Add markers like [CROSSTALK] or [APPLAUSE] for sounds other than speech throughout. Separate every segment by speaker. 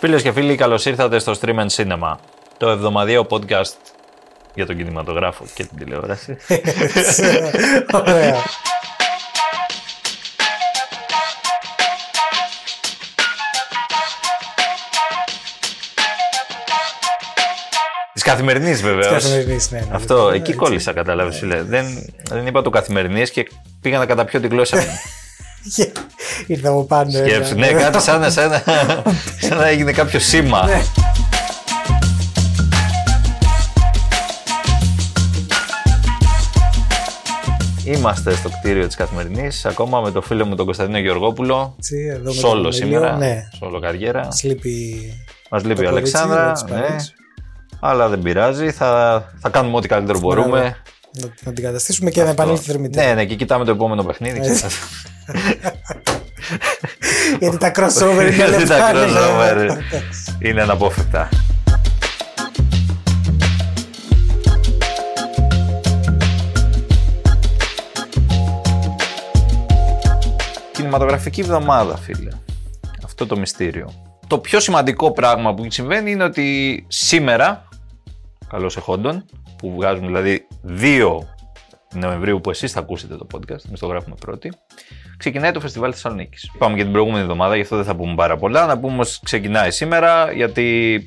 Speaker 1: Φίλες και φίλοι, καλώς ήρθατε στο Stream and Cinema, το εβδομαδιαίο podcast για τον κινηματογράφο και την τηλεόραση. [LAUGHS]
Speaker 2: Ωραία.
Speaker 1: Της καθημερινής βεβαίως.
Speaker 2: Καθημερινής, ναι, ναι.
Speaker 1: Αυτό,
Speaker 2: Ναι,
Speaker 1: εκεί
Speaker 2: έτσι.
Speaker 1: κόλλησα, κατάλαβες. φίλε. Δεν, δεν είπα το καθημερινής και πήγα να καταπιώ την γλώσσα [LAUGHS] μου.
Speaker 2: Ήρθα από πάνω.
Speaker 1: Σκέψου,
Speaker 2: ένα.
Speaker 1: ναι, κάτι σαν, να- σαν, να- σαν να έγινε κάποιο σήμα.
Speaker 2: Ναι.
Speaker 1: Είμαστε στο κτίριο της Καθημερινής, ακόμα με το φίλο μου τον Κωνσταντίνο Γεωργόπουλο.
Speaker 2: Έτσι, εδώ με τον
Speaker 1: Σόλο
Speaker 2: Εμίλιο.
Speaker 1: σήμερα.
Speaker 2: Ναι.
Speaker 1: Σόλο καριέρα.
Speaker 2: Μας λείπει
Speaker 1: Μα λείπει η
Speaker 2: το κορίτσι,
Speaker 1: Αλεξάνδρα.
Speaker 2: της
Speaker 1: Ναι.
Speaker 2: παρέας.
Speaker 1: Αλλά δεν πειράζει. Θα, θα κάνουμε ό,τι καλύτερο μπορούμε.
Speaker 2: να, να την καταστήσουμε και να επανέλθει θερμητή.
Speaker 1: Ναι, ναι, και κοιτάμε το επόμενο παιχνίδι. [LAUGHS]
Speaker 2: Έτσι.
Speaker 1: ξέρεις.
Speaker 2: Γιατί τα crossover είναι
Speaker 1: Γιατί τα
Speaker 2: λεπτά. ναι.
Speaker 1: crossover είναι αναπόφευκτα. Κινηματογραφική εβδομάδα, φίλε. Αυτό το μυστήριο. Το πιο σημαντικό πράγμα που συμβαίνει είναι ότι σήμερα, καλώς εχόντων, που βγάζουμε δηλαδή 2 Νοεμβρίου που εσείς θα ακούσετε το podcast, εμείς το γράφουμε πρώτη, ξεκινάει το Φεστιβάλ Θεσσαλονίκης. Πάμε για την προηγούμενη εβδομάδα, γι' αυτό δεν θα πούμε πάρα πολλά. Να πούμε ότι ξεκινάει σήμερα, γιατί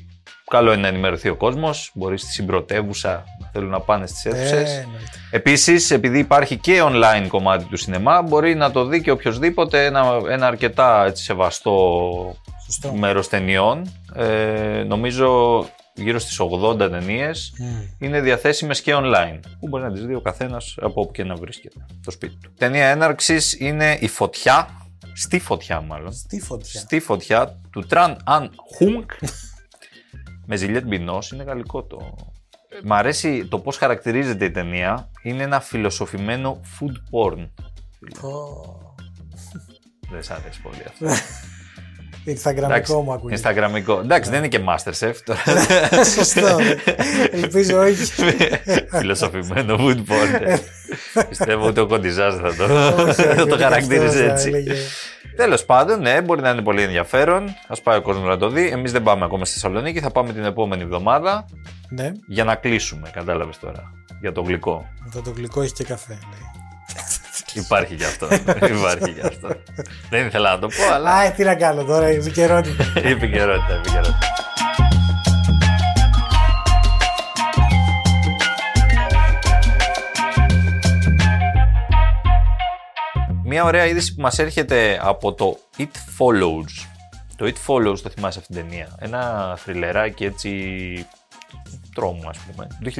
Speaker 1: καλό είναι να ενημερωθεί ο κόσμος. Μπορεί στη συμπρωτεύουσα να θέλουν να πάνε στις
Speaker 2: Ε,
Speaker 1: αίθουσες.
Speaker 2: εννοείται.
Speaker 1: Επίσης, επειδή υπάρχει και online κομμάτι του σινεμά, μπορεί να το δει και οποιοδήποτε ένα, ένα αρκετά έτσι, σεβαστό
Speaker 2: Σωστό.
Speaker 1: μέρος ταινιών. Ε, νομίζω γύρω στις 80 ταινίες
Speaker 2: Μμ.
Speaker 1: είναι διαθέσιμες και online, που μπορεί να τις δει ο καθένας από όπου και να βρίσκεται, στο σπίτι του. Ταινία έναρξης είναι «Η φωτιά», στη φωτιά μάλλον,
Speaker 2: Στη φωτιά.
Speaker 1: στη φωτιά του Τραν Αν Χουνκ, [LAUGHS] με Ζιλιέτ Μπινός, είναι γαλλικό το... Μ' αρέσει το πώς χαρακτηρίζεται η ταινία, είναι ένα φιλοσοφημένο food porn.
Speaker 2: Ω,
Speaker 1: Δεν σ' αρέσει πολύ αυτό. [LAUGHS]
Speaker 2: Instagramικό μου ακούγεται.
Speaker 1: Instagramικό. Εντάξει, δεν είναι και Masterchef τώρα. [LAUGHS]
Speaker 2: Σωστό. Ελπίζω όχι. [LAUGHS]
Speaker 1: Φιλοσοφημένο food porn. [LAUGHS] Πιστεύω ότι ο Κοντιζάς θα το,
Speaker 2: Όχι, όχι,
Speaker 1: θα το
Speaker 2: ούτε
Speaker 1: χαρακτήριζε
Speaker 2: αυτός θα
Speaker 1: έτσι.
Speaker 2: έλεγε.
Speaker 1: Τέλος πάντων, ναι, μπορεί να είναι πολύ ενδιαφέρον. Α πάει ο κόσμος να το δει. Εμείς δεν πάμε ακόμα στη Θεσσαλονίκη, θα πάμε την επόμενη εβδομάδα
Speaker 2: Ναι,
Speaker 1: για να κλείσουμε. Κατάλαβες τώρα. Για το γλυκό.
Speaker 2: αυτό το γλυκό έχει και καφέ. λέει.
Speaker 1: Υπάρχει και αυτό. Υπάρχει και αυτό. δεν ήθελα να το πω, αλλά.
Speaker 2: Α, ε, τι να κάνω τώρα, η επικαιρότητα. [LAUGHS]
Speaker 1: επικαιρότητα, επικαιρότητα. Μια ωραία είδηση που μας έρχεται από το It Follows. Το It Follows το θυμάσαι αυτήν την ταινία; Ένα θρυλεράκι έτσι τρόμου ας πούμε. Το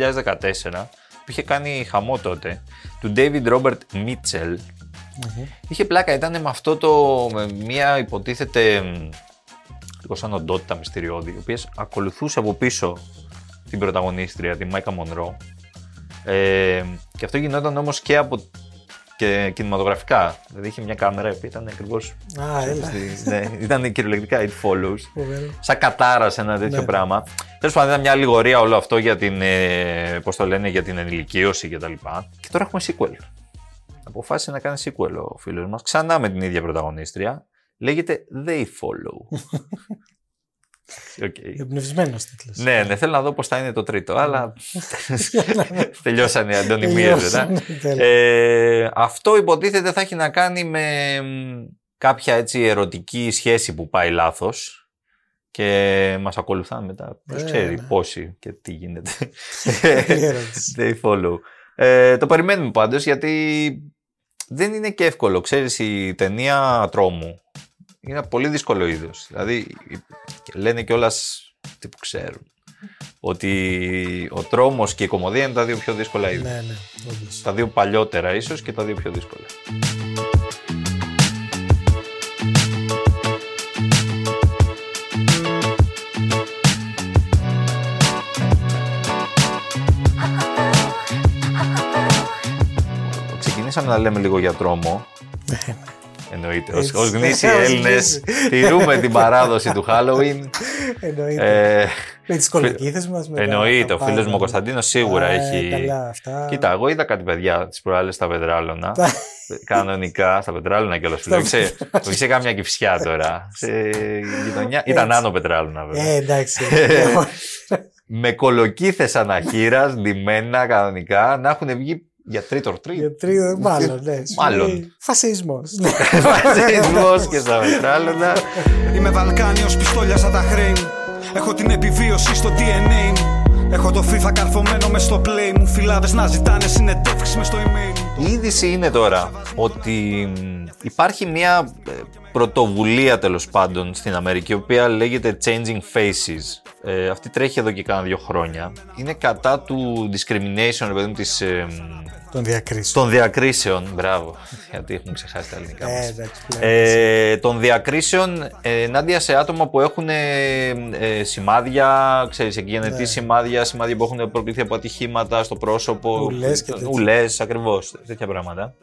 Speaker 1: 2014 που είχε κάνει χαμό τότε. Του David Robert Mitchell. Είχε πλάκα, ήταν με αυτό το. με μια υποτίθεται. μ, λίγο σαν οντότητα μυστηριώδη, η οποία ακολουθούσε από πίσω την πρωταγωνίστρια, τη Μάικα Μονρό. Ε, και αυτό γινόταν όμως και από και κινηματογραφικά. Δηλαδή είχε μια κάμερα που ήταν ακριβώς.
Speaker 2: Α, έλα.
Speaker 1: ναι, ήταν κυριολεκτικά it follows.
Speaker 2: Φοβερό.
Speaker 1: Σαν κατάρας σε ένα τέτοιο
Speaker 2: Ναι.
Speaker 1: πράγμα. Τέλος πάντων, ήταν μια αλληγορία όλο αυτό για την, ε, πώς το λένε, για την ενηλικίωση κτλ. Και, και τώρα έχουμε sequel. Αποφάσισε να κάνει sequel ο φίλος μας, ξανά με την ίδια πρωταγωνίστρια. Λέγεται They Follow. [LAUGHS] Οκ.
Speaker 2: Εμπνευσμένος τίτλος.
Speaker 1: Ναι, ναι, θέλω να δω πώς θα είναι το τρίτο, αλλά τελειώσαν οι αντωνυμίες μετά.
Speaker 2: Τελειώσανε, τέλεια.
Speaker 1: Ε, αυτό υποτίθεται θα έχει να κάνει με μ, κάποια έτσι ερωτική σχέση που πάει λάθος και μας ακολουθάνε μετά. Ποιος
Speaker 2: Ε,
Speaker 1: ξέρει
Speaker 2: ναι.
Speaker 1: πόσοι και τι γίνεται. [LAUGHS]
Speaker 2: Καλή ερώτηση.
Speaker 1: They follow. Ε, το περιμένουμε πάντως γιατί δεν είναι και εύκολο. Ξέρεις η ταινία τρόμου είναι ένα πολύ δύσκολο είδος. Δηλαδή λένε κιόλας τι που ξέρουν. Ότι ο τρόμος και η κομμωδία είναι τα δύο πιο δύσκολα είδη.
Speaker 2: Ναι, ναι, όντως.
Speaker 1: Τα δύο παλιότερα ίσως και τα δύο πιο δύσκολα. Ξεκινήσαμε να λέμε λίγο για τρόμο. Εννοείται. Ως,
Speaker 2: Έτσι.
Speaker 1: ως γνήσιοι
Speaker 2: Ως
Speaker 1: Έλληνες
Speaker 2: γνήσιοι.
Speaker 1: τηρούμε την παράδοση του Halloween.
Speaker 2: Εννοείται.
Speaker 1: Ε,
Speaker 2: Με τις κολοκύθε μας.
Speaker 1: Εννοείται, ο φίλος μου ο Κωνσταντίνος σίγουρα έχει.
Speaker 2: Καλά, αυτά.
Speaker 1: Κοίτα, εγώ είδα κάτι παιδιά τις προάλλες στα Πετράλωνα. Κανονικά, στα Πετράλωνα κιόλας. Όχι σε κάμια κυφσιά τώρα. Σε γειτονιά. Ήταν άνω Πετράλωνα, βέβαια.
Speaker 2: Ε, εντάξει.
Speaker 1: με κολοκύθες αναχείρας, ντυμένα κανονικά, να έχουν βγει για τρίτο τρίτο.
Speaker 2: Για τρίτο, μάλλον, ναι.
Speaker 1: Μάλλον.
Speaker 2: Φασισμό. [LAUGHS]
Speaker 1: Φασισμό και στα Πετράλωνα.
Speaker 3: Είμαι Βαλκάνιος, πιστόλια σαν τα χρέη μου. Έχω την επιβίωση στο DNA μου. Έχω το FIFA καρφωμένο μες στο play μου. Φιλάδες να ζητάνε συνεντεύξεις μες στο email μου.
Speaker 1: Η είδηση είναι τώρα ότι υπάρχει μια ε, πρωτοβουλία τέλος πάντων στην Αμερική, η οποία λέγεται Changing Faces. Ε, αυτή τρέχει εδώ και κάνα δύο χρόνια. Είναι κατά του discrimination, παιδί της, ε,
Speaker 2: των διακρίσεων.
Speaker 1: Των διακρίσεων, μπράβο. Γιατί έχουμε ξεχάσει τα ελληνικά μας.
Speaker 2: Ε, εντάξει,
Speaker 1: ε, των διακρίσεων ε, ενάντια σε άτομα που έχουν ε, ε σημάδια, ξέρεις, εκγενετή ναι. σημάδια, σημάδια που έχουν προκληθεί από ατυχήματα στο πρόσωπο.
Speaker 2: Ουλές και τέτοια.
Speaker 1: Ουλές, ακριβώς, τέτοια πράγματα.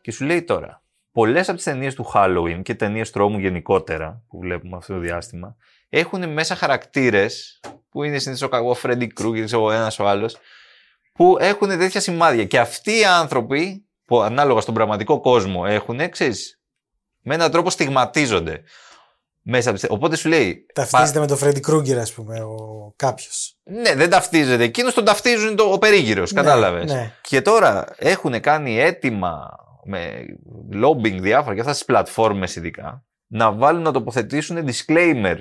Speaker 1: Και σου λέει τώρα, πολλές από τις ταινίες του Halloween και ταινίες τρόμου γενικότερα που βλέπουμε αυτό το διάστημα έχουν μέσα χαρακτήρες που είναι συνήθως ο καγό Φρέντι Κρούγκερ, ο ένας ο άλλος, που έχουν τέτοια σημάδια. Και αυτοί οι άνθρωποι, που ανάλογα στον πραγματικό κόσμο έχουν, ξέρεις, με έναν τρόπο στιγματίζονται. Μέσα από... Οπότε σου λέει.
Speaker 2: Ταυτίζεται με τον Φρέντι Κρούγκερ, ας πούμε, ο κάποιος.
Speaker 1: Ναι, δεν ταυτίζεται. Εκείνος τον ταυτίζουν το, ο περίγυρος, ναι, κατάλαβες.
Speaker 2: Ναι.
Speaker 1: Και τώρα έχουν κάνει έτοιμα με lobbying διάφορα και αυτά στις πλατφόρμες ειδικά να βάλουν να τοποθετήσουν disclaimer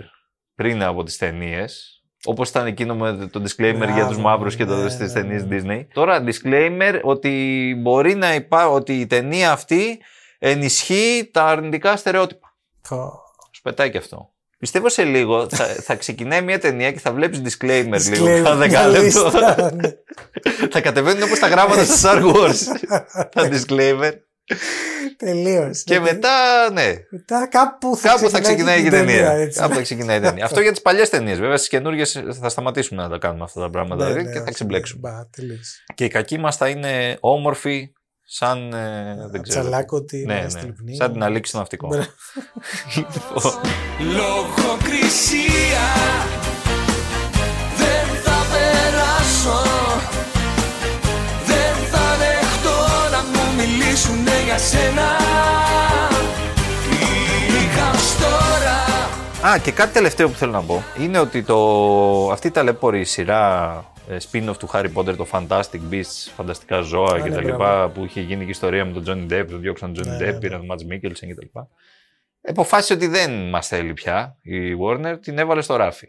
Speaker 1: πριν από τις ταινίες. Όπως ήταν εκείνο με το disclaimer για τους μαύρους και το ναι, στι ναι, ταινίες ναι. Disney. Τώρα, disclaimer ότι μπορεί να υπάρχει, ότι η ταινία αυτή ενισχύει τα αρνητικά στερεότυπα. Σου πετάει και αυτό. Πιστεύω σε λίγο θα, θα ξεκινάει μια ταινία και θα βλέπεις disclaimer λίγο. Κάθε δεκάλεπτο. θα κατεβαίνουν όπως τα γράμματα στα Star Wars. [LAUGHS] τα disclaimer.
Speaker 2: Τελείως.
Speaker 1: Και μετά, ναι.
Speaker 2: Μετά κάπου θα,
Speaker 1: κάπου θα ξεκινάει η ταινία. Κάπου θα ξεκινάει η ταινία. Αυτό για τις παλιές ταινίες. Βέβαια στις καινούργιες θα σταματήσουμε να τα κάνουμε αυτά τα πράγματα
Speaker 2: ναι,
Speaker 1: δηλαδή,
Speaker 2: ναι,
Speaker 1: και θα ξεμπλέξουμε.
Speaker 2: Μπα,
Speaker 1: και οι κακοί μας θα είναι όμορφοι, σαν. Ε, δεν ξέρω.
Speaker 2: Τσαλάκωτη,
Speaker 1: ναι, ναι. Σαν την αλήξη των ναυτικών.
Speaker 3: Λοιπόν. Λογοκρισία σένα.
Speaker 1: Α, και κάτι τελευταίο που θέλω να πω είναι ότι το, αυτή η ταλέπορη σειρά ε, spin-off του Harry Potter, το Fantastic Beasts, φανταστικά ζώα
Speaker 2: ναι,
Speaker 1: κτλ. που είχε γίνει και ιστορία με τον Johnny Depp, τον διώξαν τον Johnny
Speaker 2: Ναι,
Speaker 1: Depp,
Speaker 2: ναι.
Speaker 1: πήραν τον Mads Mikkelsen κτλ. Εποφάσισε ότι δεν μας θέλει πια η Warner, την έβαλε στο ράφι.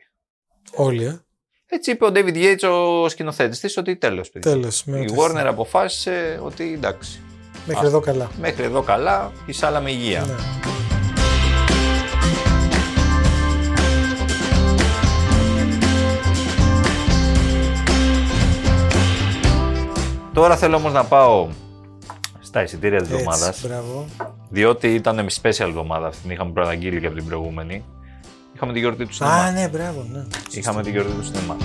Speaker 2: Όλοι, ε.
Speaker 1: Έτσι είπε ο David Yates, ο σκηνοθέτης της, ότι τέλος.
Speaker 2: Τέλος.
Speaker 1: Η Warner αποφάσισε ότι εντάξει.
Speaker 2: Μέχρι εδώ καλά.
Speaker 1: Μέχρι εδώ καλά, η σάλα με υγεία.
Speaker 2: Ναι.
Speaker 1: Τώρα θέλω όμως να πάω στα εισιτήρια της εβδομάδας.
Speaker 2: Έτσι, μπράβο.
Speaker 1: Διότι ήταν special εβδομάδα αυτή, την είχαμε προαναγγείλει και από την προηγούμενη. Είχαμε τη γιορτή του σινεμά.
Speaker 2: Α, ναι, μπράβο, ναι.
Speaker 1: Είχαμε τη γιορτή του σινεμά.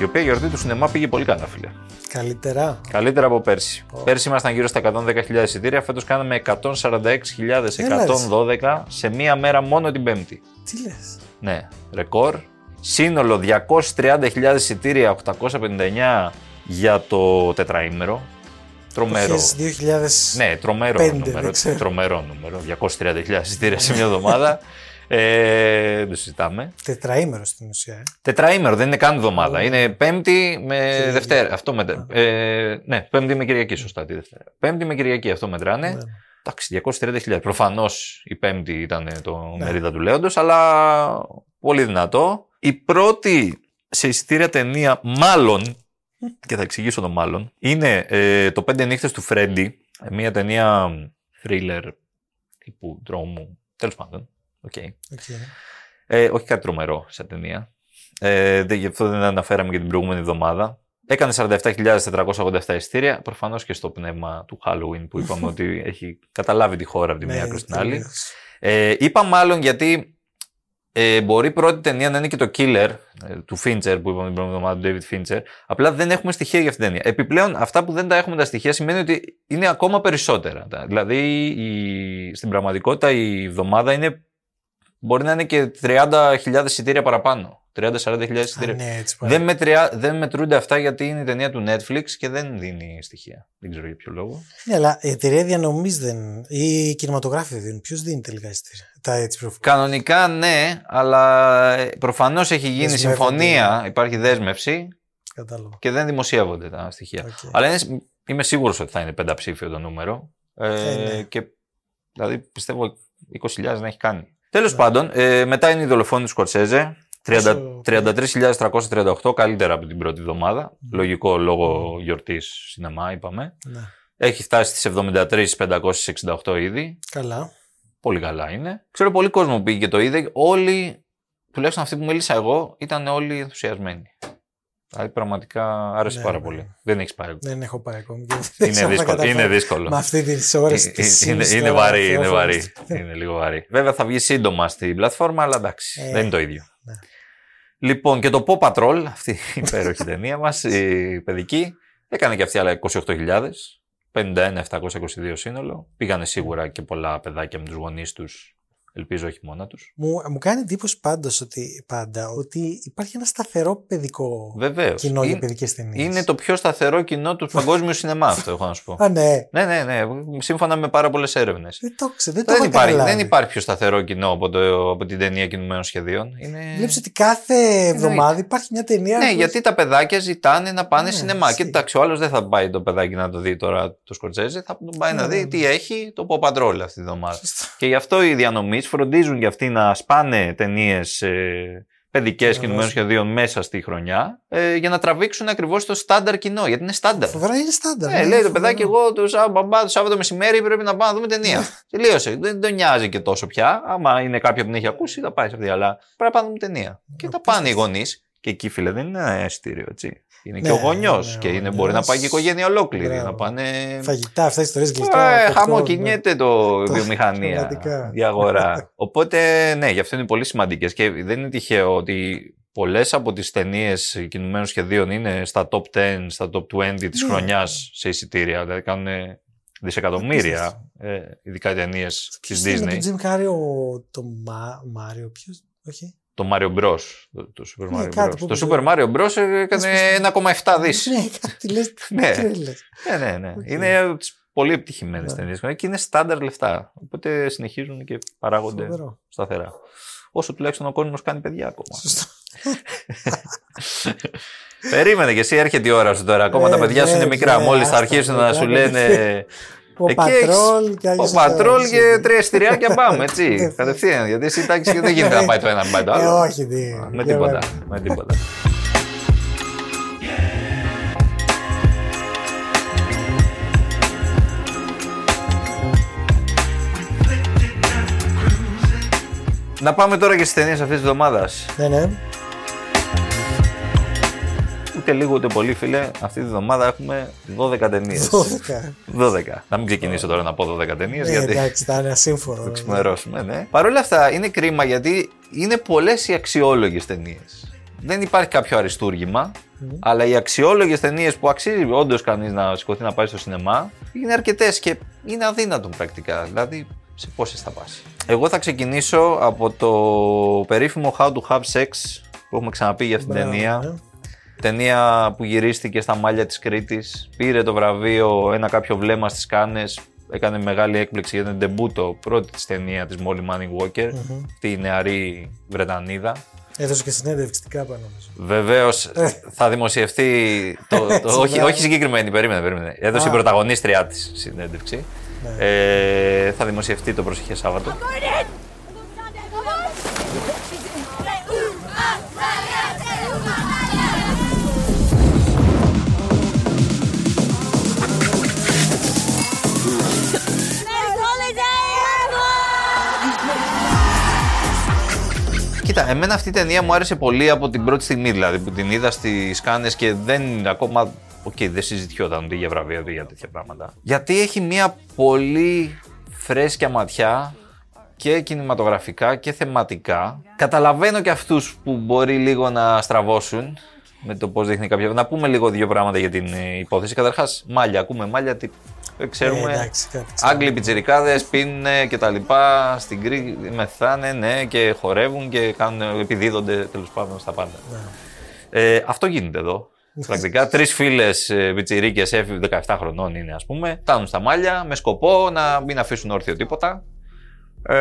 Speaker 1: Η οποία γιορτή του σινεμά πήγε πολύ καλά, φίλε.
Speaker 2: Καλύτερα.
Speaker 1: Καλύτερα από πέρσι. Πέρσι ήμασταν γύρω στα 110.000 εισιτήρια, φέτος κάναμε 146.112 σε μία μέρα μόνο την Πέμπτη.
Speaker 2: Τι λες.
Speaker 1: Ναι, ρεκόρ. Σύνολο 230.000 εισιτήρια, 859 για το τετραήμερο. Τρομερό.
Speaker 2: 2000.
Speaker 1: Ναι, τρομερό
Speaker 2: Πέντε,
Speaker 1: νούμερο.
Speaker 2: δεν ξέρω.
Speaker 1: Τρομερό νούμερο. 230.000 εισιτήρια σε μια εβδομάδα. [LAUGHS] ε, δεν το συζητάμε.
Speaker 2: Τετραήμερο στην ουσία. Ε.
Speaker 1: Τετραήμερο, δεν είναι καν εβδομάδα. Είναι Πέμπτη με
Speaker 2: Κυριακή.
Speaker 1: Δευτέρα. Αυτό μετρά. Ε, ναι, Πέμπτη με Κυριακή, σωστά τη Δευτέρα. Πέμπτη με Κυριακή, αυτό μετράνε.
Speaker 2: Ναι.
Speaker 1: Εντάξει, 230.000. Προφανώς η Πέμπτη ήταν το
Speaker 2: Ναι.
Speaker 1: μερίδα του Λέοντος, αλλά πολύ δυνατό. Η πρώτη σε εισιτήρια ταινία, μάλλον, και θα εξηγήσω το μάλλον, είναι ε, το Πέντε νύχτες του Φρέντι. ε, Μια ταινία thriller τύπου τρόμου. Τέλος πάντων. OK.
Speaker 2: OK.
Speaker 1: Ε, όχι κάτι τρομερό σε ταινία. Ε, δεν- γι' αυτό δεν αναφέραμε και την προηγούμενη εβδομάδα. Έκανε 47.487 εισιτήρια. Προφανώς και στο πνεύμα του Halloween που είπαμε [LAUGHS] ότι έχει καταλάβει τη χώρα από τη μία
Speaker 2: Ναι,
Speaker 1: άκρη στην άλλη.
Speaker 2: τελείως.
Speaker 1: Ε, είπα μάλλον γιατί ε, μπορεί η πρώτη ταινία να είναι και το Killer ε, του Fincher που είπαμε την προηγούμενη εβδομάδα, του David Fincher. Απλά δεν έχουμε στοιχεία για αυτήν την ταινία. Επιπλέον, αυτά που δεν τα έχουμε τα στοιχεία σημαίνει ότι είναι ακόμα περισσότερα. Τα- Δηλαδή, η, στην πραγματικότητα η εβδομάδα είναι Μπορεί να είναι και 30.000 εισιτήρια παραπάνω. 30-40.000
Speaker 2: Α,
Speaker 1: εισιτήρια.
Speaker 2: ναι, έτσι πάει.
Speaker 1: Δεν, μετριά, δεν μετρούνται αυτά γιατί είναι η ταινία του Netflix και δεν δίνει στοιχεία. Δεν ξέρω για ποιο λόγο.
Speaker 2: Ναι, αλλά η εταιρεία διανομής δεν. ή οι κινηματογράφοι δεν δίνουν. Ποιος δίνει τελικά εισιτήρια; Τα έτσι πληροφορίες.
Speaker 1: Κανονικά ναι, αλλά προφανώς έχει γίνει
Speaker 2: Δεσμεύονται.
Speaker 1: συμφωνία, υπάρχει δέσμευση
Speaker 2: Κατάλαβα.
Speaker 1: και δεν δημοσιεύονται τα στοιχεία.
Speaker 2: Οκ.
Speaker 1: Αλλά είναι, είμαι σίγουρος ότι θα είναι πενταψήφιο το νούμερο. Ε,
Speaker 2: Ε, ναι.
Speaker 1: Και δηλαδή πιστεύω 20.000 να έχει κάνει. Τέλος πάντων, ε, μετά είναι η δολοφόνη του Σκορσέζε. 30
Speaker 2: Πόσο-
Speaker 1: 33.338, καλύτερα από την πρώτη εβδομάδα. Λογικό λόγω γιορτής σινεμά, είπαμε.
Speaker 2: Ναι.
Speaker 1: Έχει φτάσει στις 73.568 ήδη.
Speaker 2: Καλά.
Speaker 1: Πολύ καλά είναι. Ξέρω πολύ κόσμο που πήγε και το είδε. Όλοι, τουλάχιστον αυτοί που μίλησα εγώ, ήταν όλοι ενθουσιασμένοι. Δηλαδή πραγματικά άρεσε
Speaker 2: Ναι,
Speaker 1: πάρα
Speaker 2: ναι.
Speaker 1: πολύ. Δεν έχεις πάει.
Speaker 2: Δεν έχω πάει ακόμη. και δεν [LAUGHS]
Speaker 1: Είναι
Speaker 2: ξέρω αν θα
Speaker 1: δύσκολο.
Speaker 2: καταφέρω.
Speaker 1: Είναι δύσκολο.
Speaker 2: Με αυτή τις ώρες
Speaker 1: Ε, ε, είναι, είναι βαρύ, είναι βαρύ. [LAUGHS] είναι λίγο βαρύ. Βέβαια θα βγει σύντομα στην πλατφόρμα, αλλά εντάξει,
Speaker 2: Ε,
Speaker 1: δεν είναι το ίδιο.
Speaker 2: ναι.
Speaker 1: Λοιπόν, και το Paw Patrol, [LAUGHS] αυτή η υπέροχη ταινία μας, η παιδική, έκανε και αυτή άλλα 28.000. 51.722 σύνολο. Πήγανε σίγουρα και πολλά παιδάκια με τους γονείς τους. Ελπίζω όχι μόνα τους.
Speaker 2: Μου, μου κάνει εντύπωση πάντως ότι, πάντα ότι υπάρχει ένα σταθερό παιδικό
Speaker 1: Βεβαίως.
Speaker 2: κοινό για παιδικές ταινίες.
Speaker 1: Είναι το πιο σταθερό κοινό του παγκόσμιου σινεμά, αυτό έχω να σου πω.
Speaker 2: Α, ναι.
Speaker 1: ναι, ναι, ναι. Σύμφωνα με πάρα πολλές έρευνες.
Speaker 2: Δεν το ξέρω. Δεν το
Speaker 1: Δεν
Speaker 2: είχα
Speaker 1: υπάρχει,
Speaker 2: καταλάβει.
Speaker 1: δεν υπάρχει πιο σταθερό κοινό από, το, από την ταινία κινουμένων σχεδίων. Είναι...
Speaker 2: Βλέπεις ότι κάθε εβδομάδα υπάρχει μια ταινία.
Speaker 1: Ναι,
Speaker 2: που-
Speaker 1: γιατί τα παιδάκια ζητάνε να πάνε
Speaker 2: Ναι,
Speaker 1: σινεμά.
Speaker 2: ισχύει.
Speaker 1: Και εντάξει, ο άλλος δεν θα πάει το παιδάκι να το δει τώρα το Σκορτζέζε, θα τον πάει
Speaker 2: Ναι,
Speaker 1: να
Speaker 2: ναι,
Speaker 1: δει
Speaker 2: ναι.
Speaker 1: τι έχει το Paw Patrol αυτή τη εβδομάδα.
Speaker 2: Σωστό.
Speaker 1: Και γι' αυτό οι διανομή φροντίζουν για αυτοί να σπάνε ταινίες ε, παιδικές
Speaker 2: Να
Speaker 1: κινουμένων
Speaker 2: δώσουν.
Speaker 1: σχεδίων μέσα στη χρονιά ε, για να τραβήξουν ακριβώς το στάνταρ κοινό. Γιατί είναι στάνταρ.
Speaker 2: Φοβερά είναι στάνταρ.
Speaker 1: Ε,
Speaker 2: ναι,
Speaker 1: λέει το
Speaker 2: φοβερό.
Speaker 1: παιδάκι, εγώ το Σάββατο, μπαμπά, το Σάββατο μεσημέρι πρέπει να πάω να δούμε ταινία. Τελείωσε. Δεν τον νοιάζει και τόσο πια. Άμα είναι κάποια που την έχει ακούσει, θα πάει σε αυτή. Αλλά πρέπει να πάμε να δούμε ταινία. Και τα πάνε οι γονείς. Και εκεί, φίλε, δεν είναι ένα εισιτήριο, έτσι. Είναι και
Speaker 2: Ναι,
Speaker 1: ο γονιός.
Speaker 2: ναι,
Speaker 1: και
Speaker 2: ο
Speaker 1: είναι,
Speaker 2: γονιός.
Speaker 1: μπορεί να πάει και η οικογένεια ολόκληρη.
Speaker 2: Μπράβο.
Speaker 1: Να πάνε.
Speaker 2: Φαγητά, αυτά ιστορίες γλυκά.
Speaker 1: Ε,
Speaker 2: popcorn,
Speaker 1: χαμό,
Speaker 2: ναι.
Speaker 1: κινιέται το βιομηχανία,
Speaker 2: πραγματικά.
Speaker 1: η αγορά. [LAUGHS] Οπότε, ναι, γι' αυτό είναι πολύ σημαντικές. Και δεν είναι τυχαίο ότι πολλές από τις ταινίες κινουμένων σχεδίων είναι στα top 10, στα top 20 της
Speaker 2: Ναι.
Speaker 1: χρονιάς σε εισιτήρια. Δηλαδή κάνουν δισεκατομμύρια, ε, ειδικά οι ταινίε της
Speaker 2: Ποιος είναι
Speaker 1: Disney.
Speaker 2: Το Jim Carrey, ο, το Μα, Μάριο, ποιος; Όχι.
Speaker 1: Το Mario Bros. Το, το Super
Speaker 2: Ναι,
Speaker 1: Mario
Speaker 2: κάτι
Speaker 1: Bros.
Speaker 2: που-
Speaker 1: Το Super Mario Bros. έκανε 1,7 δις.
Speaker 2: Ναι, κάτι λες. [LAUGHS]
Speaker 1: Ναι. Ναι, ναι, ναι.
Speaker 2: Οκ.
Speaker 1: Είναι από τις πολύ επιτυχημένες
Speaker 2: Ναι.
Speaker 1: ταινίες και είναι στάνταρ λεφτά. Οπότε συνεχίζουν και παράγονται
Speaker 2: Φοβερό.
Speaker 1: σταθερά. Όσο τουλάχιστον ο κόσμος κάνει παιδιά ακόμα.
Speaker 2: Σωστό. [LAUGHS]
Speaker 1: Περίμενε και εσύ, έρχεται η ώρα σου τώρα. Ακόμα
Speaker 2: Ε,
Speaker 1: τα παιδιά σου είναι
Speaker 2: ναι,
Speaker 1: μικρά.
Speaker 2: ναι,
Speaker 1: Μόλις θα
Speaker 2: άστα,
Speaker 1: αρχίσουν
Speaker 2: παιδιά,
Speaker 1: να σου
Speaker 2: ναι.
Speaker 1: λένε.
Speaker 2: Ο
Speaker 1: Εκεί
Speaker 2: Πατρόλ
Speaker 1: έχεις-
Speaker 2: και Άγιος
Speaker 1: Ο πατρόλ
Speaker 2: Θεός.
Speaker 1: και τρία εστιριάκια πάμε,
Speaker 2: Ναι,
Speaker 1: έτσι. Κατευθείαν. Γιατί εσύ τάξη και δεν γίνεται να πάει το ένα, να πάει το
Speaker 2: Ε,
Speaker 1: άλλο.
Speaker 2: όχι, τι.
Speaker 1: Με
Speaker 2: Για
Speaker 1: τίποτα.
Speaker 2: βέβαια.
Speaker 1: Με τίποτα. Να πάμε τώρα και στις ταινίες αυτής της εβδομάδας.
Speaker 2: Ναι, ναι.
Speaker 1: Ούτε λίγο ούτε πολύ, φίλε. Αυτή τη βδομάδα έχουμε 12 ταινίες.
Speaker 2: 12.
Speaker 1: 12. Να μην ξεκινήσω τώρα να πω 12 ταινίες,
Speaker 2: Ναι,
Speaker 1: γιατί
Speaker 2: εντάξει, θα είναι ασύμφορο.
Speaker 1: το ξημερώσουμε, ναι. Παρ' όλα αυτά είναι κρίμα γιατί είναι πολλές οι αξιόλογες ταινίες. Δεν υπάρχει κάποιο αριστούργημα,
Speaker 2: Μμμ.
Speaker 1: αλλά οι αξιόλογες ταινίες που αξίζει όντως κανείς να σηκωθεί να πάει στο σινεμά είναι αρκετές και είναι αδύνατον πρακτικά. Δηλαδή, σε πόσες θα πας. Εγώ θα ξεκινήσω από το περίφημο How to Have Sex που έχουμε ξαναπεί για αυτήν την
Speaker 2: Μπράβο,
Speaker 1: ταινία.
Speaker 2: Ναι.
Speaker 1: Ταινία που γυρίστηκε στα μάλια της Κρήτης. Πήρε το βραβείο ένα κάποιο βλέμμα στις Κάνες. Έκανε μεγάλη έκπληξη για την τεμπούτο πρώτη της ταινία της Molly Manning Walker.
Speaker 2: Μμμ.
Speaker 1: Αυτή η νεαρή Βρετανίδα.
Speaker 2: Έδωσε και συνέντευξη την κάπα νομίζω.
Speaker 1: Βεβαίως θα δημοσιευτεί. Το, το,
Speaker 2: Έτσι,
Speaker 1: όχι,
Speaker 2: μπράβο.
Speaker 1: όχι συγκεκριμένη, περίμενε. περίμενε. Έδωσε
Speaker 2: Α.
Speaker 1: η πρωταγωνίστριά της συνέντευξη.
Speaker 2: Ναι.
Speaker 1: Ε, θα δημοσιευτεί το προσεχές Σάββατο. Κοίτα, εμένα αυτή η ταινία μου άρεσε πολύ από την πρώτη στιγμή, δηλαδή που την είδα στις κάνε και δεν ακόμα. Οκ, δεν συζητιόταν ούτε για βραβεία ούτε για τέτοια πράγματα. Γιατί έχει μια πολύ φρέσκια ματιά και κινηματογραφικά και θεματικά. Καταλαβαίνω και αυτούς που μπορεί λίγο να στραβώσουν με το πώς δείχνει κάποια. Να πούμε λίγο δύο πράγματα για την ε, υπόθεση. Καταρχάς, Μάλια. Ακούμε Μάλια. Τι... Ε, Ξέρουμε.
Speaker 2: Ε, εντάξει, κάτι ξέρω.
Speaker 1: Άγγλοι πιτσιρικάδες πίνουν και τα λοιπά. Στην Κρήτη μεθάνε, ναι, και χορεύουν και κάνουν, επιδίδονται τέλος πάντων στα πάντα.
Speaker 2: Ναι.
Speaker 1: Ε, αυτό γίνεται εδώ. Πρακτικά [LAUGHS] τρεις φίλες πιτσιρίκες, 17 χρονών είναι, ας πούμε, φτάνουν στα μάλια με σκοπό να μην αφήσουν όρθιο τίποτα. Ε,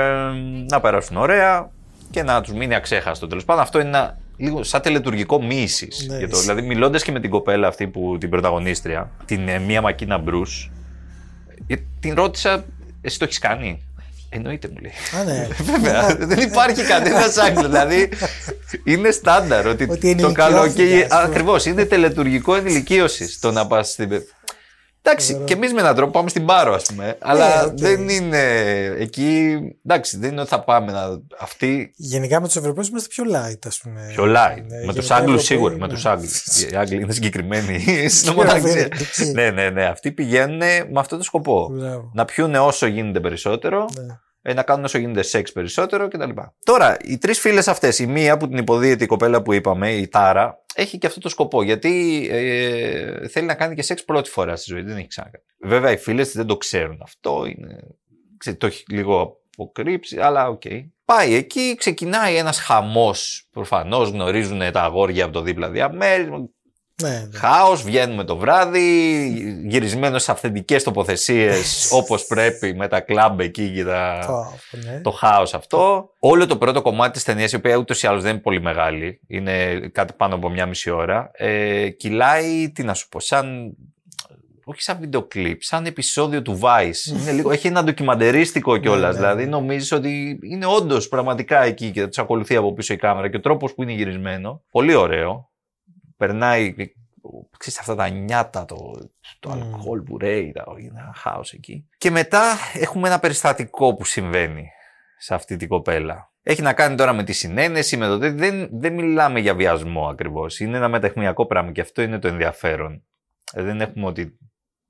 Speaker 1: να περάσουν ωραία και να τους μείνει αξέχαστο τέλος πάντων. Αυτό είναι ένα, λίγο σαν τελετουργικό μίσης.
Speaker 2: Ναι.
Speaker 1: δηλαδή, μιλώντας και με την κοπέλα αυτή που την πρωταγωνίστρια, την ε, Μία Μακίνα Μπρου, την ρώτησα, Εσύ το έχεις κάνει; Εννοείται μου λέει.
Speaker 2: Α, ναι. [LAUGHS]
Speaker 1: Βέβαια, δεν υπάρχει κανένας Άγγλος. Δηλαδή είναι στάνταρ ότι,
Speaker 2: Ότι
Speaker 1: το
Speaker 2: ενηλικιώθηκε,
Speaker 1: καλοκαίρι.
Speaker 2: ας πούμε.
Speaker 1: Ακριβώς, είναι τελετουργικό ενηλικίωσης το να πας στην. Εντάξει, και εμείς με έναν τρόπο πάμε στην Πάρο, ας πούμε. Αλλά
Speaker 2: οκ.
Speaker 1: δεν είναι εκεί. Εντάξει, δεν είναι ότι θα πάμε να. Αυτή
Speaker 2: Γενικά με τους Ευρωπαίους είμαστε πιο light, ας πούμε.
Speaker 1: πιο light.
Speaker 2: Ναι,
Speaker 1: με τους
Speaker 2: γενικά
Speaker 1: Άγγλους
Speaker 2: Ευρωπαίοι,
Speaker 1: σίγουρα. Με
Speaker 2: ναι.
Speaker 1: τους Άγγλου. Οι Άγγλοι είναι συγκεκριμένοι [LAUGHS] στην ομοναξία.
Speaker 2: ευεργετικοί.
Speaker 1: Ναι, ναι, ναι. Αυτοί πηγαίνουν με αυτό το σκοπό.
Speaker 2: Μπράβο.
Speaker 1: Να πιούνε όσο γίνεται περισσότερο
Speaker 2: Ναι.
Speaker 1: ε, να κάνουν όσο γίνεται σεξ περισσότερο κτλ. Τώρα, οι τρεις φίλες αυτές, η μία που την υποδύεται η κοπέλα που είπαμε, η Τάρα, έχει και αυτό το σκοπό. Γιατί ε, θέλει να κάνει και σεξ πρώτη φορά στη ζωή, δεν έχει ξανακάνει. Βέβαια, οι φίλες δεν το ξέρουν αυτό, είναι, ξέρει, το έχει λίγο αποκρύψει, αλλά οκ. Πάει εκεί, ξεκινάει ένας χαμός. Προφανώς γνωρίζουν τα αγόρια από το δίπλα διαμέρισμα.
Speaker 2: Ναι, ναι.
Speaker 1: Χάος, βγαίνουμε το βράδυ, γυρισμένο σε αυθεντικές τοποθεσίες [LAUGHS] όπως πρέπει με τα κλαμπ εκεί και τα...
Speaker 2: Το, ναι.
Speaker 1: το χάος αυτό. Όλο το πρώτο κομμάτι της ταινίας, η οποία ούτως ή άλλως δεν είναι πολύ μεγάλη, είναι κάτι πάνω από μια μισή ώρα, ε, κυλάει, τι να σου πω, σαν... Όχι σαν βίντεο κλιπ, σαν επεισόδιο του Vice. είναι λίγο, έχει ένα ντοκιμαντερίστικο κιόλας.
Speaker 2: ναι.
Speaker 1: Δηλαδή, νομίζεις ότι είναι όντως πραγματικά εκεί και τους ακολουθεί από πίσω η κάμερα και ο τρόπος που είναι γυρισμένο. Πολύ ωραίο περνάει ξέρεις, αυτά τα νιάτα, το, το
Speaker 2: Mm.
Speaker 1: αλκοόλ που ρέει, τα, είναι ένα χάος εκεί. Και μετά έχουμε ένα περιστατικό που συμβαίνει σε αυτή την κοπέλα. Έχει να κάνει τώρα με τη συνένεση, με το δεν, δεν, δεν μιλάμε για βιασμό ακριβώς. Είναι ένα μεταχνιακό πράγμα και αυτό είναι το ενδιαφέρον. Ε, δεν έχουμε ότι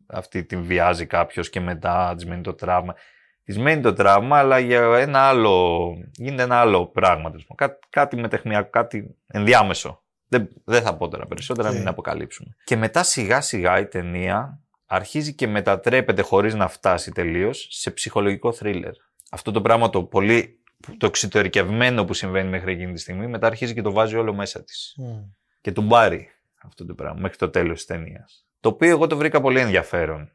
Speaker 1: αυτή την βιάζει κάποιος και μετά της μένει το τραύμα. Της μένει το τραύμα, αλλά για ένα άλλο, γίνεται ένα άλλο πράγμα. τέλος πάντων. Κάτι, κάτι μεταιχμιακό, κάτι ενδιάμεσο. Δεν, δεν θα πω τώρα περισσότερα,
Speaker 2: Οκ.
Speaker 1: μην αποκαλύψουμε. Και μετά σιγά σιγά η ταινία αρχίζει και μετατρέπεται χωρίς να φτάσει τελείως σε ψυχολογικό θρίλερ. Αυτό το πράγμα το πολύ το εξωτερικευμένο που συμβαίνει μέχρι εκείνη τη στιγμή μετά αρχίζει και το βάζει όλο μέσα της
Speaker 2: Μμ.
Speaker 1: και του μπάρει αυτό το πράγμα μέχρι το τέλος της ταινίας. Το οποίο εγώ το βρήκα πολύ ενδιαφέρον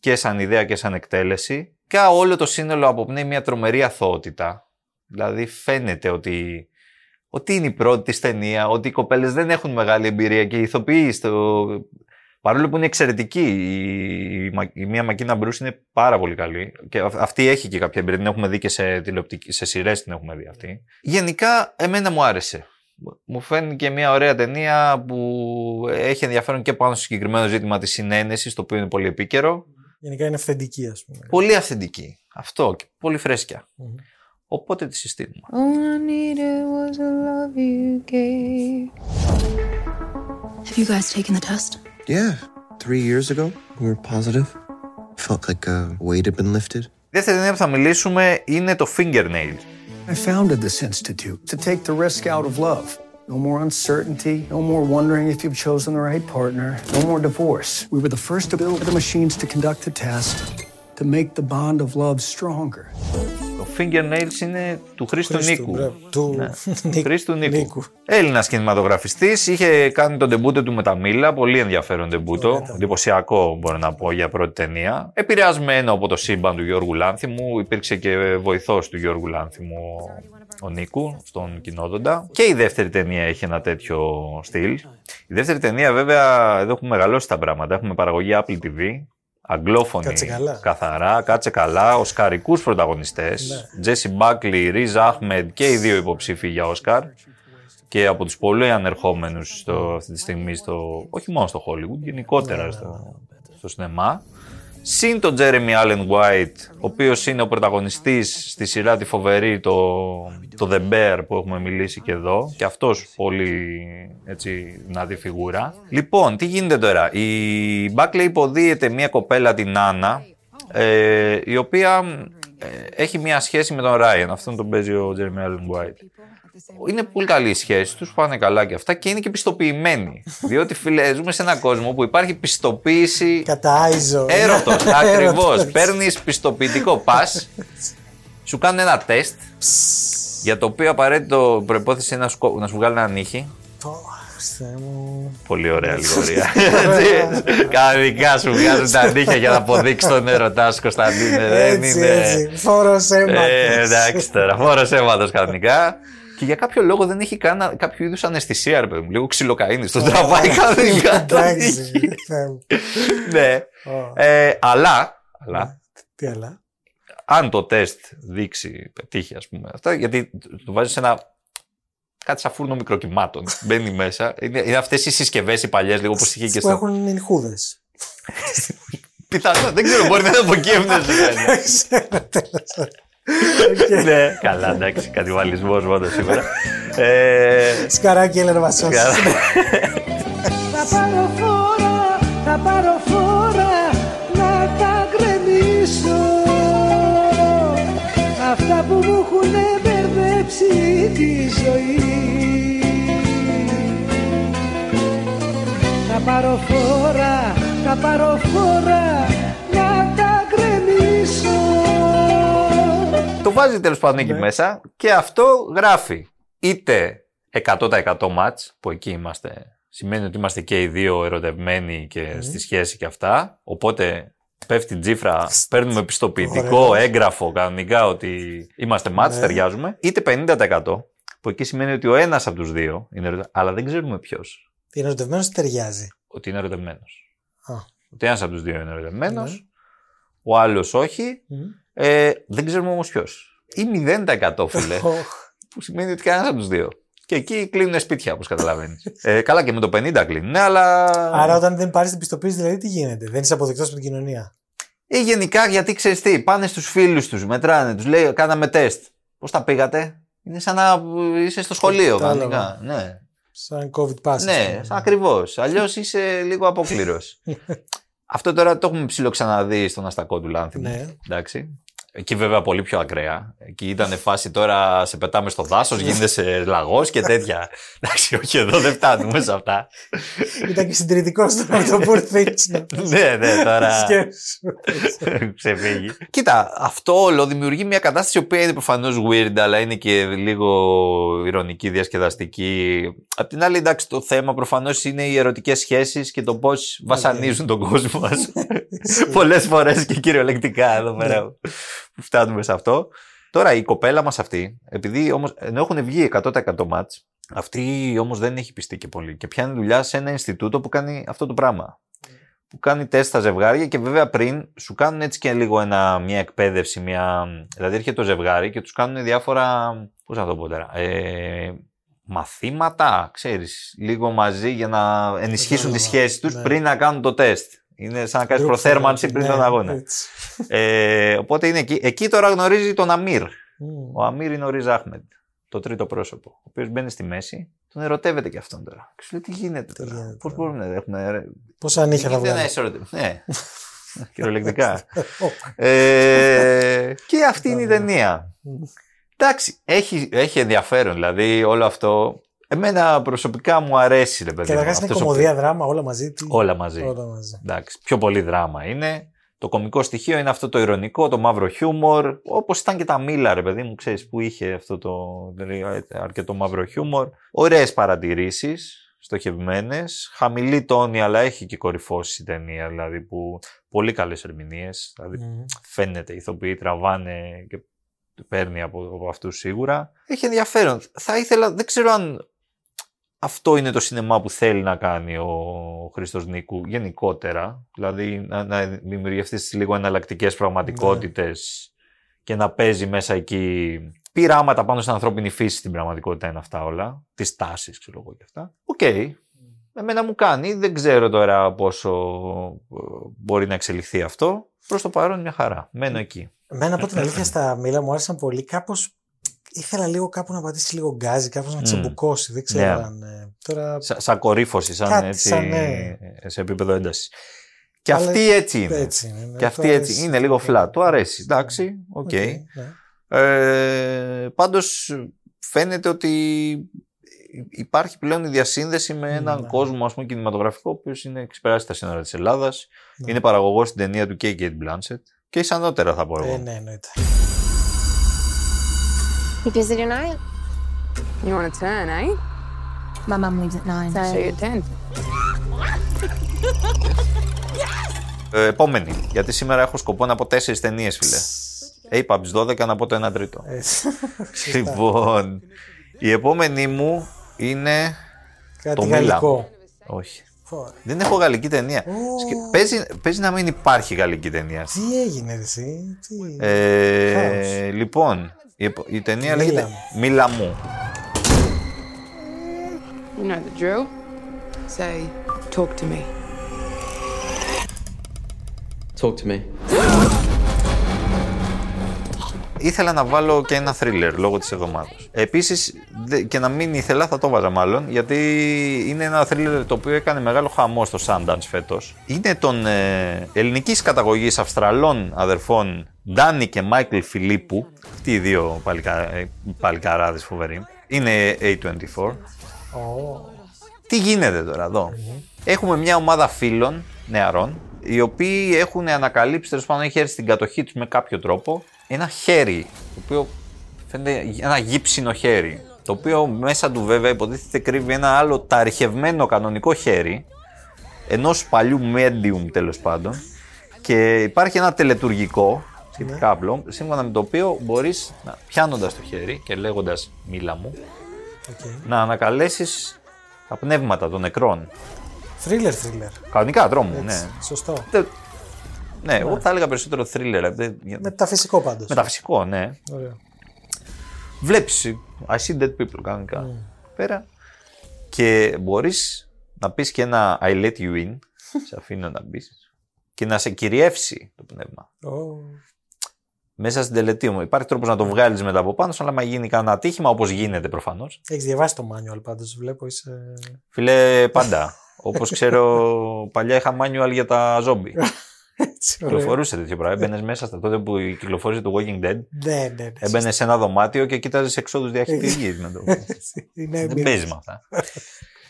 Speaker 1: και σαν ιδέα και σαν εκτέλεση και όλο το σύνολο αποπνέει μια τρομερή αθωότητα. Δηλαδή φαίνεται ότι, ότι είναι η πρώτη της ταινία, ότι οι κοπέλες δεν έχουν μεγάλη εμπειρία και οι ηθοποιοί στο... Παρόλο που είναι εξαιρετική, η, η, Μα- η μία Μακίνα Μπρούς είναι πάρα πολύ καλή. Και αυ- αυτή έχει και κάποια εμπειρία, την έχουμε δει και σε, τηλεοπτική, σε σειρές την έχουμε δει αυτή. Γενικά, εμένα μου άρεσε. Μου φαίνεται και μια ωραία ταινία που έχει ενδιαφέρον και πάνω στο συγκεκριμένο ζήτημα της συνένεσης, το οποίο είναι πολύ επίκαιρο.
Speaker 2: Γενικά είναι αυθεντική, ας πούμε.
Speaker 1: Πολύ αυθεντική. Αυτό και πολύ φρέσκια.
Speaker 2: Μμμ.
Speaker 1: Οπότε τη συστήνουμε.
Speaker 4: All I needed was the love you gave.
Speaker 5: Have you guys taken the test?
Speaker 6: Yeah, three years ago, we were positive. Felt like a weight had been lifted.
Speaker 1: Η δεύτερη ταινία που θα μιλήσουμε είναι το Fingernail.
Speaker 7: I founded this institute to take the risk out of love. No more uncertainty, no more wondering if you've chosen the right partner, no more divorce. We were the first to build the machines to conduct the test to make the bond of love stronger.
Speaker 1: Το Fingernails είναι του Χρήστου
Speaker 2: Χρήστου,
Speaker 1: Νίκου.
Speaker 2: μπράβο. Του
Speaker 1: Ναι. [LAUGHS]
Speaker 2: Νίκου.
Speaker 1: Χρήστου Νίκου.
Speaker 2: Νίκου.
Speaker 1: Έλληνας κινηματογραφιστής, είχε κάνει τον τεμπούτο του με τα Μήλα. Πολύ ενδιαφέρον τεμπούτο. Εντυπωσιακό, μπορώ να πω, για πρώτη ταινία. Επηρεασμένο από το σύμπαν του Γιώργου Λάνθιμου. Υπήρξε και βοηθός του Γιώργου Λάνθιμου ο Νίκου στον κοινόδοντα. Και η δεύτερη ταινία έχει ένα τέτοιο στυλ. Η δεύτερη ταινία, βέβαια, εδώ έχουμε μεγαλώσει τα πράγματα. Έχουμε παραγωγή Apple TV. Αγγλόφωνη
Speaker 2: Κάτσε καλά.
Speaker 1: καθαρά, κάτσε καλά, οσκαρικούς πρωταγωνιστές,
Speaker 2: Ναι.
Speaker 1: Τζέσι Μπάκλι, Ριζ Αχμεντ και οι δύο υποψήφοι για Όσκαρ και από τους πολύ ανερχόμενους στο, αυτή τη στιγμή, στο, όχι μόνο στο Hollywood, γενικότερα στο, στο σινεμά. Συν τον Τζέρεμι Allen White, ο οποίος είναι ο πρωταγωνιστής στη σειρά τη φοβερή, το, το The Bear που έχουμε μιλήσει και εδώ. Και αυτός πολύ έτσι δυνατή φιγούρα. Λοιπόν, τι γίνεται τώρα; Η Buckley υποδίεται μια κοπέλα την Άννα, ε, η οποία ε, έχει μια σχέση με τον Ράιεν. Αυτόν τον παίζει ο Jeremy Allen White. Είναι πολύ καλή η σχέση τους, πάνε καλά και αυτά και είναι και πιστοποιημένοι. [LAUGHS] Διότι φίλε, ζούμε σε έναν κόσμο που υπάρχει πιστοποίηση
Speaker 2: Κατά Άιζο.
Speaker 1: έρωτος. [LAUGHS] Ακριβώς.
Speaker 2: Έρωτος.
Speaker 1: Παίρνεις πιστοποιητικό πας, σου κάνουν ένα τεστ για το οποίο απαραίτητο προπόθεση είναι να σου, κο- να σου βγάλει ένα νύχι.
Speaker 2: Ω, Χριστέ μου.
Speaker 1: Πολύ ωραία αλληγορία. Έτσι, Κανονικά σου βγάζουν τα νύχια για να αποδείξει τον έρωτά σου, Κωνσταντίνε. Δεν
Speaker 2: Έτσι,
Speaker 1: είναι.
Speaker 2: έτσι. Φόρος αίματος.
Speaker 1: Ε, εντάξει τώρα, φόρο αίματο κανονικά. Και για κάποιο λόγο δεν έχει καν κάποιο είδους αναισθησία, ρε παιδί μου. Λίγο ξυλοκαίνη. Τον τραβάει κανονικά το
Speaker 2: Εντάξει.
Speaker 1: νύχι.
Speaker 2: Θεέ μου.
Speaker 1: Ναι.
Speaker 2: Ω,
Speaker 1: Ε, αλλά, αλλά,
Speaker 2: Τι άλλα.
Speaker 1: αν το τεστ δείξει, πετύχει ας πούμε αυτά, γιατί το βάζεις σε ένα. Κάτι σαν φούρνο μικροκυμάτων. [LAUGHS] Μπαίνει μέσα. Είναι, είναι αυτές οι συσκευές οι παλιές, λίγο όπως είχε και
Speaker 2: Που
Speaker 1: στο.
Speaker 2: έχουν νυχούδες. [LAUGHS]
Speaker 1: Πιθανό, δεν ξέρω, μπορεί να είναι από εκεί [LAUGHS] έμπνευσε.
Speaker 2: Δεν ξέρω, τέλος πάντων.
Speaker 1: ναι, καλά, εντάξει, κατηβαλισμό μόνο σήμερα. Ε,
Speaker 2: Σκαράκι Έλενα Βασός.
Speaker 1: καλά.
Speaker 8: Θα πάρω φόρα, θα πάρω φόρα να τα γκρεμίσω Αυτά που μου έχουν μπερδέψει τη ζωή Θα πάρω φόρα, θα πάρω φόρα να τα
Speaker 1: βάζει τέλος πάντων εκεί μέσα και αυτό γράφει είτε 100% match, που εκεί είμαστε, σημαίνει ότι είμαστε και οι δύο ερωτευμένοι και στη σχέση και αυτά. Οπότε πέφτει τζίφρα, παίρνουμε πιστοποιητικό,
Speaker 2: Ωραίο.
Speaker 1: έγγραφο κανονικά ότι είμαστε match,
Speaker 2: Ναι.
Speaker 1: ταιριάζουμε. Είτε 50%, που εκεί σημαίνει ότι ο ένας από τους δύο είναι ερωτευμένος, αλλά δεν ξέρουμε ποιος.
Speaker 2: Είναι ερωτευμένος ταιριάζει;
Speaker 1: Ότι είναι ερωτευμένος.
Speaker 2: Α.
Speaker 1: Ότι ένας από τους δύο είναι ερωτευμένος,
Speaker 2: Ναι.
Speaker 1: ο άλλος όχι.
Speaker 2: Μμ.
Speaker 1: Ε, δεν ξέρουμε όμως ποιος. Ή 0% φίλε.
Speaker 2: Οχ.
Speaker 1: που σημαίνει ότι κανένας από τους δύο. Και εκεί κλείνουν σπίτια, όπως καταλαβαίνεις. ε, καλά, και με το 50 κλείνουν, ναι, αλλά.
Speaker 2: Άρα όταν δεν πάρεις την πιστοποίηση δηλαδή τι γίνεται; Δεν είσαι αποδεκτός από την κοινωνία;
Speaker 1: Ή γενικά, γιατί ξέρεις τι, πάνε στους φίλους τους, μετράνε, τους λέει: Κάναμε τεστ. Πώς τα πήγατε, Είναι σαν να είσαι στο σχολείο,
Speaker 2: Κατάλαβα.
Speaker 1: κανονικά. Ναι,
Speaker 2: Σαν COVID pass.
Speaker 1: ναι ακριβώς. Αλλιώς είσαι λίγο αποκλήρο. [LAUGHS] Αυτό τώρα το έχουμε ψηλοξαναδεί στον αστακό του Λάνθιμου.
Speaker 2: Ναι.
Speaker 1: Εντάξει. Εκεί βέβαια πολύ πιο ακραία. Εκεί ήταν φάση τώρα σε πετάμε στο δάσος, γίνεσαι λαγός και τέτοια. Εντάξει, όχι εδώ δεν φτάνουμε σε αυτά.
Speaker 2: Ήταν και συντηρητικός τώρα το [LAUGHS] poor things.
Speaker 1: ναι, ναι, τώρα.
Speaker 2: Σκέψου.
Speaker 1: Ξεφύγει. Κοίτα, αυτό όλο δημιουργεί μια κατάσταση η οποία είναι προφανώς weird, αλλά είναι και λίγο ηρωνική, διασκεδαστική. Απ' την άλλη, εντάξει, το θέμα προφανώς είναι οι ερωτικές σχέσεις και το πώς βασανίζουν τον κόσμο μας. [LAUGHS] Πολλές φορές και κυριολεκτικά εδώ πέρα που φτάνουμε σε αυτό. Τώρα η κοπέλα μας αυτή, επειδή όμως, ενώ έχουν βγει 100% μάτς, αυτή όμως δεν έχει πιστεί και πολύ και πιάνει δουλειά σε ένα Ινστιτούτο που κάνει αυτό το πράγμα που κάνει τεστ στα ζευγάρια και βέβαια πριν σου κάνουν έτσι και λίγο ένα, μια εκπαίδευση, μια... δηλαδή έρχεται το ζευγάρι και τους κάνουν διάφορα, πώς να το πω τώρα, ε, μαθήματα, ξέρεις, λίγο μαζί για να ενισχύσουν τη
Speaker 2: Κατάλαβα,
Speaker 1: σχέση τους
Speaker 2: ναι.
Speaker 1: πριν να κάνουν το τεστ. Είναι σαν να κάνεις
Speaker 2: Group
Speaker 1: προθέρμανση
Speaker 2: therapy,
Speaker 1: πριν
Speaker 2: ναι,
Speaker 1: τον αγώνα.
Speaker 2: έτσι.
Speaker 1: Ε, οπότε είναι εκεί. Εκεί τώρα γνωρίζει τον Αμύρ.
Speaker 2: Μμ.
Speaker 1: Ο Αμύρ είναι ο Ριζ Άχμεντ, το τρίτο πρόσωπο, ο οποίος μπαίνει στη μέση, τον ερωτεύεται και αυτόν τώρα. Και σου λέει τι γίνεται
Speaker 2: Τι
Speaker 1: τώρα,
Speaker 2: γίνεται
Speaker 1: πώς
Speaker 2: τώρα;
Speaker 1: μπορούμε να έχουμε
Speaker 2: Πόσα νύχια θα
Speaker 1: δεν
Speaker 2: βγάλει.
Speaker 1: είσαι ερωτευμένος. Ναι. [LAUGHS] Κυριολεκτικά. ε, και αυτή είναι η ταινία. Εντάξει, έχει, έχει ενδιαφέρον. Δηλαδή όλο αυτό. Εμένα προσωπικά μου αρέσει, ρε παιδί. μου,
Speaker 2: Καταρχάς είναι
Speaker 1: αυτός ο
Speaker 2: κομμωδία, δράμα, όλα μαζί. Τι-
Speaker 1: Όλα μαζί.
Speaker 2: Όλα μαζί.
Speaker 1: Εντάξει, πιο πολύ δράμα είναι. Το κομικό στοιχείο είναι αυτό το ηρωνικό, το μαύρο χιούμορ. Όπως ήταν και τα μήλα, ρε παιδί μου, ξέρεις που είχε αυτό το δηλαδή, αρκετό μαύρο χιούμορ. Ωραίες παρατηρήσεις, στοχευμένες. Χαμηλή τόνη, αλλά έχει και κορυφώσει η ταινία. Δηλαδή που πολύ καλές ερμηνείες. Δηλαδή
Speaker 2: Μμ.
Speaker 1: φαίνεται, οι ηθοποιοί τραβάνε και παίρνει από, από αυτούς σίγουρα. Έχει ενδιαφέρον. Θα ήθελα, δεν ξέρω αν αυτό είναι το σινεμά που θέλει να κάνει ο Χρήστος Νίκου γενικότερα. Δηλαδή να, να δημιουργεί αυτές τις λίγο εναλλακτικές πραγματικότητες και να παίζει μέσα εκεί πειράματα πάνω στην ανθρώπινη φύση στην πραγματικότητα είναι αυτά όλα. Τις τάσεις ξέρω εγώ και αυτά. Οκ. Εμένα μου κάνει. Δεν ξέρω τώρα πόσο ε, μπορεί να εξελιχθεί αυτό. Προς το παρόν μια χαρά. Μένω εκεί.
Speaker 2: Εμένα από την αλήθεια τα Μήλα μου άρεσαν πολύ. Κάπως ήθελα λίγο κάπου να πατήσει λίγο γκάζι, κάπως να ξεμπουκώσει. Δεν ξέρω
Speaker 1: Ναι.
Speaker 2: αν. ε, τώρα.
Speaker 1: Σα, σαν κορύφωση, σαν
Speaker 2: Κάτι
Speaker 1: έτσι
Speaker 2: σαν, ναι.
Speaker 1: σε επίπεδο έντασης. Και
Speaker 2: Αλλά
Speaker 1: αυτή έτσι είναι.
Speaker 2: έτσι είναι, ναι,
Speaker 1: Και
Speaker 2: του
Speaker 1: αυτή έτσι
Speaker 2: αρέσει.
Speaker 1: είναι λίγο flat. Του αρέσει. Εντάξει, OK.
Speaker 2: OK, ναι.
Speaker 1: Ε, πάντως φαίνεται ότι υπάρχει πλέον η διασύνδεση με έναν
Speaker 2: Ναι.
Speaker 1: κόσμο ας πούμε, κινηματογραφικό ο οποίος είναι ξεπεράσει τα σύνορα της Ελλάδας.
Speaker 2: Ναι.
Speaker 1: Είναι παραγωγός στην ταινία του και η Cate Blanchett. Και εις ανώτερα θα πω εγώ.
Speaker 2: Ε, ναι, εννοείται.
Speaker 4: You busy tonight?
Speaker 9: You want to turn, eh?
Speaker 5: My mum leaves at nine.
Speaker 9: So you're ten.
Speaker 1: Ε, επόμενη, γιατί σήμερα έχω σκοπό να πω τέσσερις ταινίες φίλε. Είπα από τις 12 να πω το 1 τρίτο.
Speaker 2: Ε,
Speaker 1: λοιπόν, η επόμενη μου είναι
Speaker 2: Κάτι
Speaker 1: το Μίλα.
Speaker 2: γαλλικό.
Speaker 1: Όχι.
Speaker 2: Πω,
Speaker 1: Δεν έχω γαλλική ταινία.
Speaker 2: Ω.
Speaker 1: Σκε- Παίζει, παίζει να μην υπάρχει γαλλική ταινία.
Speaker 2: Τι έγινε ρε εσύ, τι...
Speaker 1: Ε,
Speaker 2: Χάος.
Speaker 1: λοιπόν, η, επο- η ταινία
Speaker 2: Μίλα
Speaker 1: λέγεται
Speaker 2: μου.
Speaker 1: Μίλα μου.
Speaker 9: You know the drill. Say, talk to me.
Speaker 10: Talk to me.
Speaker 1: Ήθελα να βάλω και ένα θρίλερ λόγω της εβδομάδας. Επίσης, δε- και να μην ήθελα, θα το βάζα μάλλον, γιατί είναι ένα θρίλερ το οποίο έκανε μεγάλο χαμό στο Sundance φέτος. Είναι των ε, ελληνικής καταγωγής Αυστραλών αδερφών Ντάνι και Μάικλ Φιλίππου. Αυτοί οι δύο παλικα, ε, παλικαράδες φοβεροί. Είναι A24.
Speaker 2: Ω,
Speaker 1: Τι γίνεται τώρα εδώ; Έχουμε μια ομάδα φίλων νεαρών, οι οποίοι έχουν ανακαλύψει, τέλος πάντων, έχει έρθει στην κατοχή τους με κάποιο τρόπο, ένα χέρι, το οποίο φαίνεται ένα γύψινο χέρι. Το οποίο μέσα του βέβαια υποτίθεται κρύβει ένα άλλο ταριχευμένο κανονικό χέρι, ενός παλιού medium τέλος πάντων, και υπάρχει ένα τελετουργικό σχετικά απλό, σύμφωνα με το οποίο μπορείς πιάνοντας το χέρι και λέγοντας μίλα μου,
Speaker 2: οκ.
Speaker 1: να ανακαλέσεις τα πνεύματα των νεκρών.
Speaker 2: Θρίλερ, θρίλερ.
Speaker 1: Κανονικά τρόμου, ναι.
Speaker 2: Έτσι, Σωστό.
Speaker 1: Τε- Ναι, εγώ θα έλεγα περισσότερο θρίλερ. δεν- για-
Speaker 2: Μεταφυσικό πάντως.
Speaker 1: Μεταφυσικό, ναι.
Speaker 2: Ωραίο.
Speaker 1: Βλέπεις, I see dead people κανονικά.
Speaker 2: Ναι.
Speaker 1: Πέρα. Και μπορείς να πεις και ένα I let you in, [LAUGHS] σε αφήνω να μπεις και να σε κυριεύσει το πνεύμα.
Speaker 2: Ω,
Speaker 1: Μέσα στην τελετή μου. Υπάρχει τρόπος να το βγάλεις μετά από πάνω σου, αλλά άμα γίνει κανένα ατύχημα, όπως γίνεται προφανώς.
Speaker 2: Έχεις διαβάσει το manual πάντως, βλέπω είσαι...
Speaker 1: Φίλε, πάντα. Όπως ξέρω, [LAUGHS] παλιά είχα manual για τα ζόμπι.
Speaker 2: Έτσι, ωραίο.
Speaker 1: Κυκλοφορούσε τέτοιο πράγμα. Έμπαινες μέσα στα τότε που κυκλοφόρησε το Walking Dead.
Speaker 2: Ναι, ναι, ναι.
Speaker 1: Έμπαινες σε ένα δωμάτιο και κοίταζες εξόδους διαχειριστική με [LAUGHS] το.
Speaker 2: Είναι
Speaker 1: Δεν
Speaker 2: εμπειρία.
Speaker 1: παίζεις με αυτά.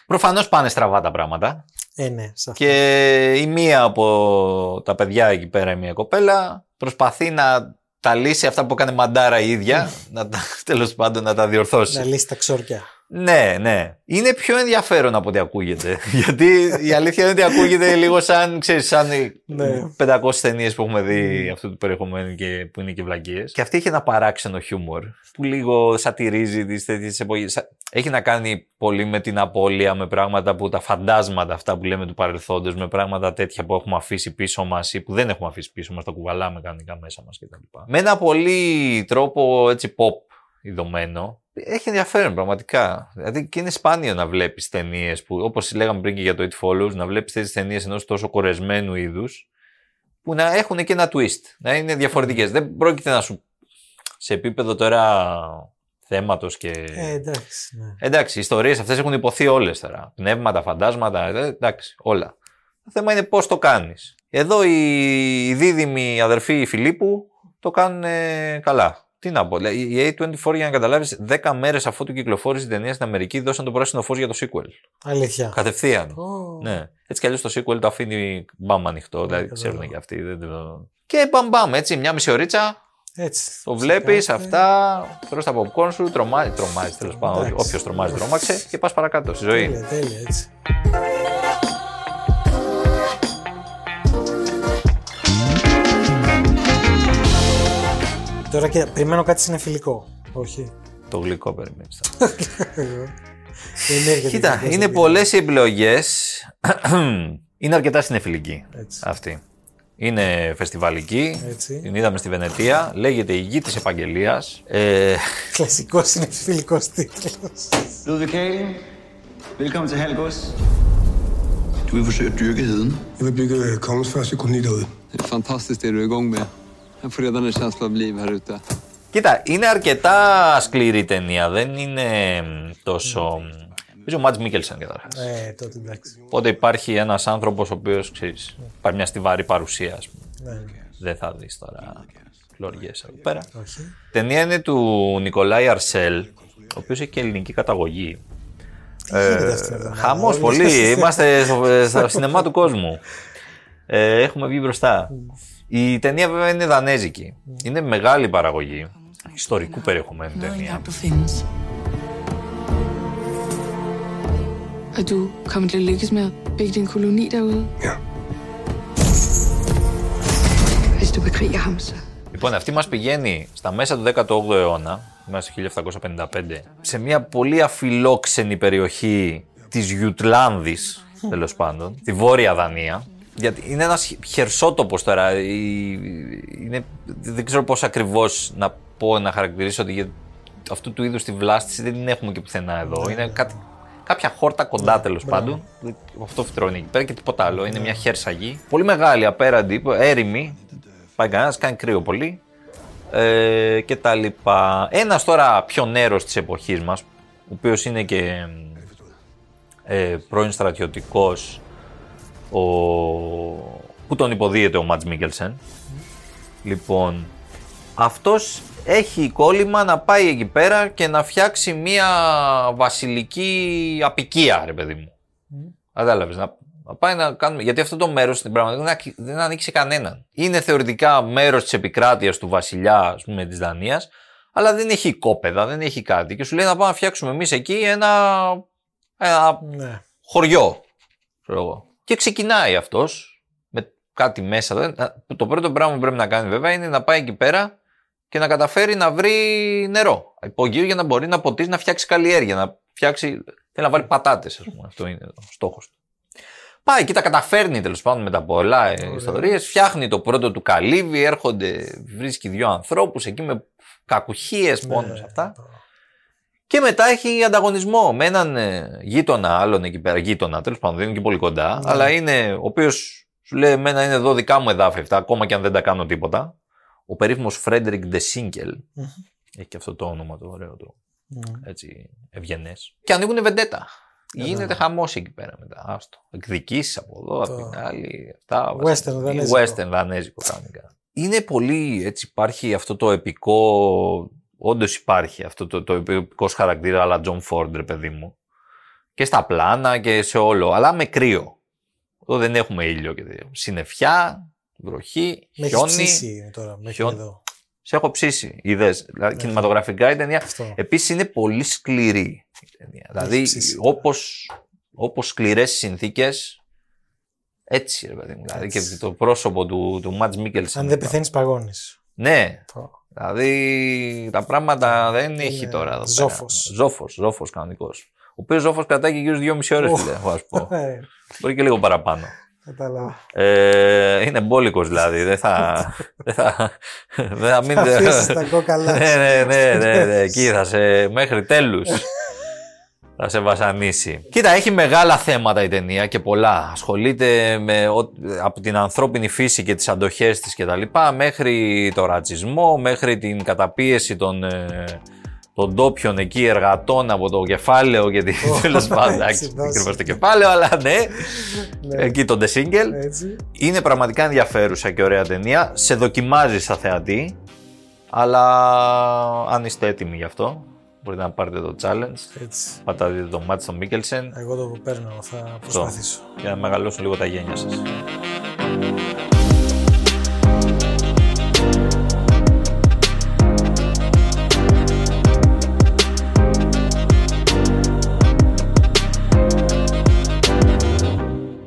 Speaker 1: Προφανώς πάνε στραβά τα πράγματα.
Speaker 2: Ε, ναι, σε αυτό.
Speaker 1: Και η μία από τα παιδιά εκεί πέρα, η μία κοπέλα, προσπαθεί να τα λύσει αυτά που έκανε μαντάρα η ίδια. να τα, τέλος πάντων να τα διορθώσει.
Speaker 2: Να λύσει τα ξόρκια.
Speaker 1: Ναι, ναι. Είναι πιο ενδιαφέρον από ό,τι ακούγεται. [LAUGHS] Γιατί η αλήθεια είναι ότι ακούγεται λίγο σαν, ξέρεις, σαν οι
Speaker 2: Ναι.
Speaker 1: 500 ταινίες που έχουμε δει αυτού του περιεχομένου και που είναι και βλακίες. Και αυτή έχει ένα παράξενο χιούμορ που λίγο σατυρίζει τις τέτοιες εποχές. Έχει να κάνει πολύ με την απώλεια, με πράγματα που τα φαντάσματα αυτά που λέμε του παρελθόντος, με πράγματα τέτοια που έχουμε αφήσει πίσω μας ή που δεν έχουμε αφήσει πίσω μας, τα κουβαλάμε κανονικά μέσα μας κτλ. Με ένα πολύ τρόπο έτσι pop ειδωμένο. Έχει ενδιαφέρον πραγματικά. Δηλαδή και είναι σπάνιο να βλέπεις ταινίες που, όπως λέγαμε πριν και για το It Follows, να βλέπεις τέτοιες ταινίες ενός τόσο κορεσμένου είδους που να έχουν και ένα twist. Να είναι διαφορετικές. Δεν πρόκειται να σου. σε επίπεδο τώρα θέματος και.
Speaker 2: Ε, εντάξει, ναι.
Speaker 1: Εντάξει, οι ιστορίες αυτές έχουν υποθεί όλες τώρα. Πνεύματα, φαντάσματα, ε, εντάξει, όλα. Το θέμα είναι πώς το κάνεις. Εδώ οι, οι δίδυμοι αδερφοί Φιλίππου το κάνουν ε, καλά. Τι να πω, δηλαδή, η A24 για να καταλάβεις, 10 μέρες αφού του κυκλοφόρησε η ταινία στην Αμερική, δώσαν το πράσινο φως για το sequel.
Speaker 2: Αλήθεια.
Speaker 1: Κατευθείαν.
Speaker 2: Ω.
Speaker 1: Ναι. Έτσι κι αλλιώς το sequel το αφήνει μπαμ ανοιχτό, δηλαδή
Speaker 2: κατάλαβα.
Speaker 1: ξέρουν και αυτοί. Δεν το... Και μπαμ μπαμ, έτσι, μια μισή ωρίτσα,
Speaker 2: Έτσι.
Speaker 1: το βλέπεις
Speaker 2: Ξεκάθαρα.
Speaker 1: αυτά, τρως τα popcorn σου, τρομάζει, τρομάζει τέλος πάντων.
Speaker 2: Εντάξει.
Speaker 1: Όποιος τρομάζει, τρόμαξε και πας παρακάτω στη ζωή.
Speaker 2: Τέλεια, τέλεια, έτσι. Τώρα και περιμένω κάτι συνεφιλικό. Όχι.
Speaker 1: Το γλυκό περιμένεις.
Speaker 2: Δεν έρχεται [LAUGHS]
Speaker 1: Κοίτα,
Speaker 2: γλυκό
Speaker 1: είναι
Speaker 2: στην
Speaker 1: πολλές οι επιλογές. [CLEARS THROAT] είναι αρκετά συνεφιλική
Speaker 2: Έτσι.
Speaker 1: αυτή. Είναι φεστιβαλική.
Speaker 2: Έτσι.
Speaker 1: Την είδαμε στη Βενετία. Λέγεται Η Γη της Επαγγελίας. Ε,
Speaker 2: Κλασικό συνεφιλικό τίτλο.
Speaker 11: Ludvig Kalen, velkommen til Halgås.
Speaker 6: Du vil forsøge at dyrke heden.
Speaker 12: Jeg vil bygge kongens første koloni derude.
Speaker 10: Det är fantastiskt det du är igång med. Jag får redan en känsla av liv här ute.
Speaker 1: Κοίτα, είναι αρκετά σκληρή ταινία. Δεν είναι μ, τόσο. μ, Παίζει ο Μάτζ Μίκελσεν καταρχάς.
Speaker 2: Ε, τότε εντάξει.
Speaker 1: Οπότε υπάρχει ένας άνθρωπος ο οποίος ξέρεις, υπάρχει μια στιβαρή παρουσία, ας πούμε.
Speaker 2: Ναι.
Speaker 1: Δεν θα δεις τώρα φλωριέ εδώ πέρα.
Speaker 2: Όχι.
Speaker 1: Η ταινία είναι του Νικολάη Αρσέλ, ο οποίος έχει και ελληνική καταγωγή.
Speaker 2: γίνεται αυτή την εβδομάδα,
Speaker 1: Χαμός
Speaker 2: όλοι
Speaker 1: πολύ.
Speaker 2: είμαστε-
Speaker 1: Είμαστε στο, στα σινεμά του κόσμου. Ε, έχουμε βγει μπροστά. Η ταινία βέβαια είναι δανέζικη. Είναι μεγάλη παραγωγή. Ιστορικού περιεχομένου ταινία.
Speaker 9: du findes. Og du kommer til at lykkes med at bygge din koloni derude?
Speaker 12: Ja.
Speaker 9: Hvis du bekriger ham, så...
Speaker 1: Λοιπόν, αυτή μας πηγαίνει στα μέσα του 18ου αιώνα, μέσα στο 1755, σε μια πολύ αφιλόξενη περιοχή της Γιουτλάνδης, τέλος πάντων, τη Βόρεια Δανία. Γιατί είναι ένας χερσότοπος τώρα, η- είναι, δεν ξέρω πώς ακριβώς να πω, να χαρακτηρίσω ότι για αυτού του είδους τη βλάστηση δεν την έχουμε και πουθενά εδώ. Είναι κάτι, κάποια χόρτα κοντά τέλος πάντων, αυτό φυτρώνει εκεί πέρα και τίποτα άλλο. Είναι μια χέρσα γη, πολύ μεγάλη απέραντη, έρημη, πάει κανένας, κάνει κρύο πολύ. Ε, και τα λοιπά. Ένας τώρα πιο νέρος της εποχής μας, ο οποίος είναι και ε, πρώην στρατιωτικός, ο, που τον υποδίεται ο Ματς Μίκελσεν; Λοιπόν, αυτός έχει κόλλημα να πάει εκεί πέρα και να φτιάξει μια βασιλική απικία, ρε παιδί μου. Κατάλαβες. Να, να πάει να κάνουμε. Γιατί αυτό το μέρος στην πραγματικότητα δεν, δεν ανήκει σε κανέναν. Είναι θεωρητικά μέρος της επικράτειας του βασιλιά, ας πούμε, της Δανίας, αλλά δεν έχει κόπεδα, δεν έχει κάτι. Και σου λέει να πάμε να φτιάξουμε εμείς εκεί ένα, ένα
Speaker 2: Ναι.
Speaker 1: χωριό. Ξέρω εγώ. Και ξεκινάει αυτός με κάτι μέσα. Δεν- Το πρώτο πράγμα που πρέπει να κάνει βέβαια είναι να πάει εκεί πέρα και να καταφέρει να βρει νερό. Υπογείο για να μπορεί να ποτίσει, να φτιάξει καλλιέργεια. Να φτιάξει. Θέλει να βάλει πατάτες, ας πούμε. Αυτό είναι ο στόχος του. Πάει και τα καταφέρνει τέλος πάντων με τα πολλά ιστορίες. Φτιάχνει το πρώτο του καλύβι, έρχονται, βρίσκει δύο ανθρώπους εκεί με κακουχίες, πόνου αυτά. Και μετά έχει ανταγωνισμό με έναν ε, γείτονα άλλον εκεί πέρα. Γείτονα, τέλος πάντων, δεν είναι και πολύ κοντά.
Speaker 2: Ναι.
Speaker 1: Αλλά είναι ο οποίος σου λέει: Εμένα είναι εδώ δικά μου εδάφη αυτά, ακόμα και αν δεν τα κάνω τίποτα. Ο περίφημος Φρέντερικ Ντεσίνκελ.
Speaker 2: Μμμ.
Speaker 1: Έχει και αυτό το όνομα το ωραίο του.
Speaker 2: Μμμ.
Speaker 1: Έτσι, ευγενές. Και ανοίγουν βεντέτα.
Speaker 2: Ε,
Speaker 1: Γίνεται χαμός εκεί πέρα μετά. Άστο. Εκδικήσεις από εδώ, από
Speaker 2: Το-
Speaker 1: την άλλη. Αυτά.
Speaker 2: Western
Speaker 1: βασικά.
Speaker 2: δανέζικο.
Speaker 1: Western δανέζικο κανονικά. Είναι πολύ έτσι, υπάρχει αυτό το επικό. Όντως υπάρχει αυτό το, το επικό χαρακτήρα, αλλά John Ford, ρε παιδί μου. Και στα πλάνα και σε όλο. Αλλά με κρύο. Εδώ δεν έχουμε ήλιο και τέτοια. Συννεφιά, βροχή,
Speaker 2: Με έχεις
Speaker 1: χιόνι.
Speaker 2: ψήσει τώρα, μέχρι
Speaker 1: χιόνι.
Speaker 2: εδώ.
Speaker 1: Σε έχω ψήσει. Είδες. Δηλαδή, κινηματογραφικά η ταινία.
Speaker 2: Αυτό.
Speaker 1: Επίσης είναι πολύ σκληρή η ταινία. Δηλαδή,
Speaker 2: ψήσει.
Speaker 1: όπως όπως σκληρές συνθήκες, έτσι ρε παιδί μου. Δηλαδή και
Speaker 2: Έτσι.
Speaker 1: το πρόσωπο του, του Μάτζ Μίκελσον.
Speaker 2: Αν δεν πεθαίνεις, παγώνεις.
Speaker 1: Ναι. Δηλαδή τα πράγματα δεν έχει τώρα. εδώ πέρα.
Speaker 2: ζόφος.
Speaker 1: Ζόφος, ζόφος κανονικός. Ο οποίος ζόφο κρατάει και γύρω δυόμιση ώρες,
Speaker 2: Ω.
Speaker 1: φίλε, έχω να σου πω.
Speaker 2: Ε,
Speaker 1: Μπορεί και λίγο παραπάνω.
Speaker 2: Κατάλαβα.
Speaker 1: Ε, είναι μπόλικος δηλαδή. Δεν θα. δεν θα. Δεν θα μην.
Speaker 2: Θα αφήσεις τα κόκαλα
Speaker 1: ναι, ναι, ναι, ναι, ναι,
Speaker 2: σου.
Speaker 1: Εκεί θα σε. μέχρι τέλους. Θα σε βασανίσει. Κοίτα, έχει μεγάλα θέματα η ταινία και πολλά. Ασχολείται με, ο- από την ανθρώπινη φύση και τις αντοχές της κτλ. μέχρι το ρατσισμό, μέχρι την καταπίεση των, ε, των ντόπιων εκεί εργατών από το κεφάλαιο και τη τέλος [LAUGHS] πάντων.
Speaker 2: έτσι,
Speaker 1: Εντάξει, δεν
Speaker 2: δώσε.
Speaker 1: κρύβω στο κεφάλαιο, αλλά ναι.
Speaker 2: Ναι.
Speaker 1: Εκεί τον The Single.
Speaker 2: Έτσι.
Speaker 1: Είναι πραγματικά ενδιαφέρουσα και ωραία ταινία. Σε δοκιμάζει σαν θεατή. Αλλά αν είστε έτοιμοι γι' αυτό, μπορείτε να πάρετε το challenge.
Speaker 2: Έτσι.
Speaker 1: Πατάτε το μάτι στον Μίκελσεν
Speaker 2: Εγώ το παίρνω, θα προσπαθήσω.
Speaker 1: για να μεγαλώσουν λίγο τα γένια σας.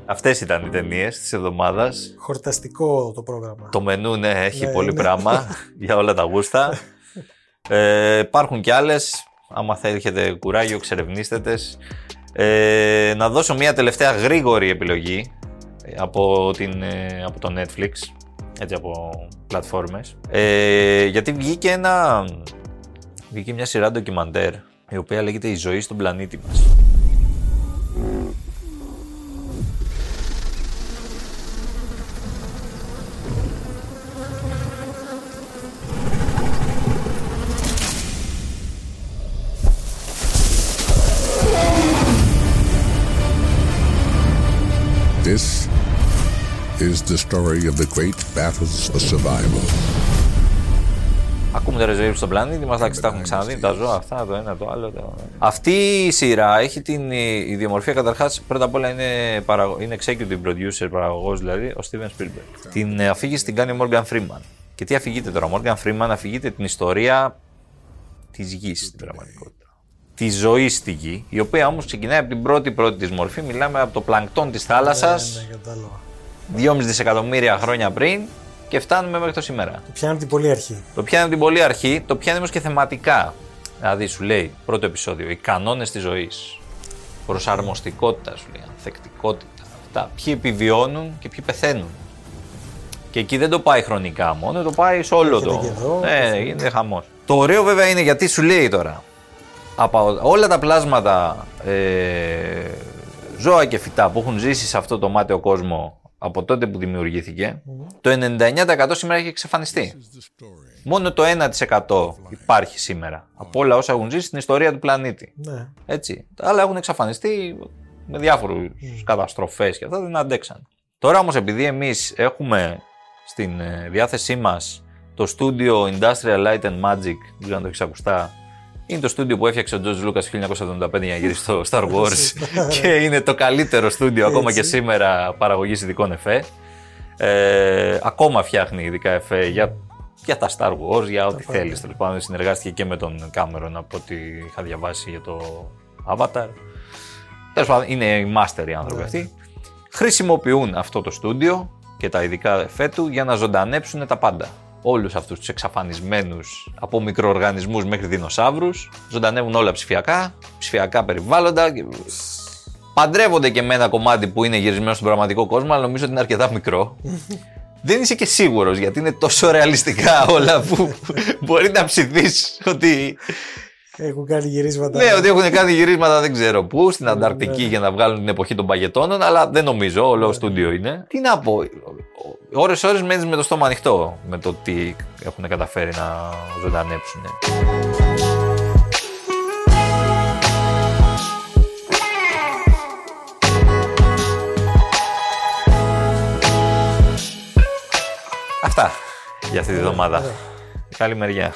Speaker 1: Αυτές ήταν οι ταινίες της εβδομάδας.
Speaker 2: Χορταστικό το πρόγραμμα.
Speaker 1: Το μενού, ναι, έχει
Speaker 2: Ναι,
Speaker 1: πολύ
Speaker 2: ναι.
Speaker 1: πράγμα [LAUGHS] για όλα τα γούστα. Ε, υπάρχουν κι άλλες. Άμα θα έχετε κουράγιο, εξερευνήστε τες. Ε, να δώσω μια τελευταία γρήγορη επιλογή ε, από, την, ε, από το Netflix, έτσι από πλατφόρμες. Ε, γιατί βγήκε ένα, βγήκε μια σειρά ντοκιμαντέρ, η οποία λέγεται «Η ζωή στον πλανήτη μας».
Speaker 13: Is the story of the great battles of survival.
Speaker 1: Ακούμε τώρα ζωή στον πλανήτη μας, τα έχουν ξαναδεί τα ζώα αυτά, το ένα, το άλλο. Το... Αυτή η σειρά έχει την ιδιομορφία καταρχάς. Πρώτα απ' όλα είναι, παραγω... είναι executive producer, παραγωγός δηλαδή, ο Steven Spielberg. Την αφήγηση την κάνει ο Morgan Freeman. Και τι αφηγείται τώρα, ο Morgan Freeman αφηγείται την ιστορία της γης στην πραγματικότητα. Τη ζωή στη γη, η οποία όμως ξεκινάει από την πρώτη πρώτη της μορφή. Μιλάμε από το πλανκτόν της θάλασσας. Ναι, ναι, 2,5 δισεκατομμύρια χρόνια πριν και φτάνουμε μέχρι το σήμερα.
Speaker 2: Το πιάνει την πολύ αρχή.
Speaker 1: Το πιάνει την πολύ αρχή, το πιάνει όμως και θεματικά. Δηλαδή σου λέει, πρώτο επεισόδιο, οι κανόνες της ζωής. Προσαρμοστικότητα σου λέει, ανθεκτικότητα. Αυτά. Ποιοι επιβιώνουν και ποιοι πεθαίνουν. Και εκεί δεν το πάει χρονικά μόνο, το πάει σε όλο το.
Speaker 2: εδώ,
Speaker 1: ναι, γίνεται χαμός. Το ωραίο βέβαια είναι γιατί σου λέει τώρα. Από όλα τα πλάσματα ε, ζώα και φυτά που έχουν ζήσει σε αυτό το μάταιο κόσμο από τότε που δημιουργήθηκε, το 99% σήμερα έχει εξαφανιστεί. Μόνο το 1% υπάρχει σήμερα από όλα όσα έχουν ζήσει στην ιστορία του πλανήτη.
Speaker 2: Ναι.
Speaker 1: Έτσι. Τα άλλα έχουν εξαφανιστεί με διάφορους καταστροφές και αυτά δεν αντέξαν. Τώρα όμως επειδή εμείς έχουμε στην ε, διάθεσή μας το στούντιο Industrial Light and Magic, δεν ξέρω αν το έχεις ακουστά, είναι το στούντιο που έφτιαξε ο George Lucas 1975 για να γυρίσει στο Star [LAUGHS] Wars και είναι το καλύτερο στούντιο ακόμα και σήμερα παραγωγής ειδικών εφέ. Ε, ακόμα φτιάχνει ειδικά εφέ για, για τα Star Wars, για ό,τι θέλεις. Τέλος πάντων, συνεργάστηκε και με τον Cameron από ό,τι είχα διαβάσει για το Avatar. Τέλος πάντων, είναι οι master οι άνθρωποι αυτοί. Χρησιμοποιούν αυτό το στούντιο και τα ειδικά εφέ του για να ζωντανέψουν τα πάντα όλους αυτούς τους εξαφανισμένους από μικροοργανισμούς μέχρι δεινοσαύρους, ζωντανεύουν όλα ψηφιακά, ψηφιακά περιβάλλοντα, παντρεύονται και με ένα κομμάτι που είναι γυρισμένο στον πραγματικό κόσμο, αλλά νομίζω ότι είναι αρκετά μικρό. [LAUGHS] Δεν είσαι και σίγουρος γιατί είναι τόσο ρεαλιστικά όλα που μπορεί να ψηθείς ότι
Speaker 2: έχουν κάνει γυρίσματα.
Speaker 1: Ναι, ότι έχουν κάνει γυρίσματα δεν ξέρω πού, στην Ανταρκτική για να βγάλουν την εποχή των παγετώνων, αλλά δεν νομίζω, όλο στούντιο είναι. Τι να πω, ώρες-ώρες μένεις με το στόμα ανοιχτό με το τι έχουν καταφέρει να ζωντανέψουν. Αυτά για αυτή τη βδομάδα. Καλή μεριά.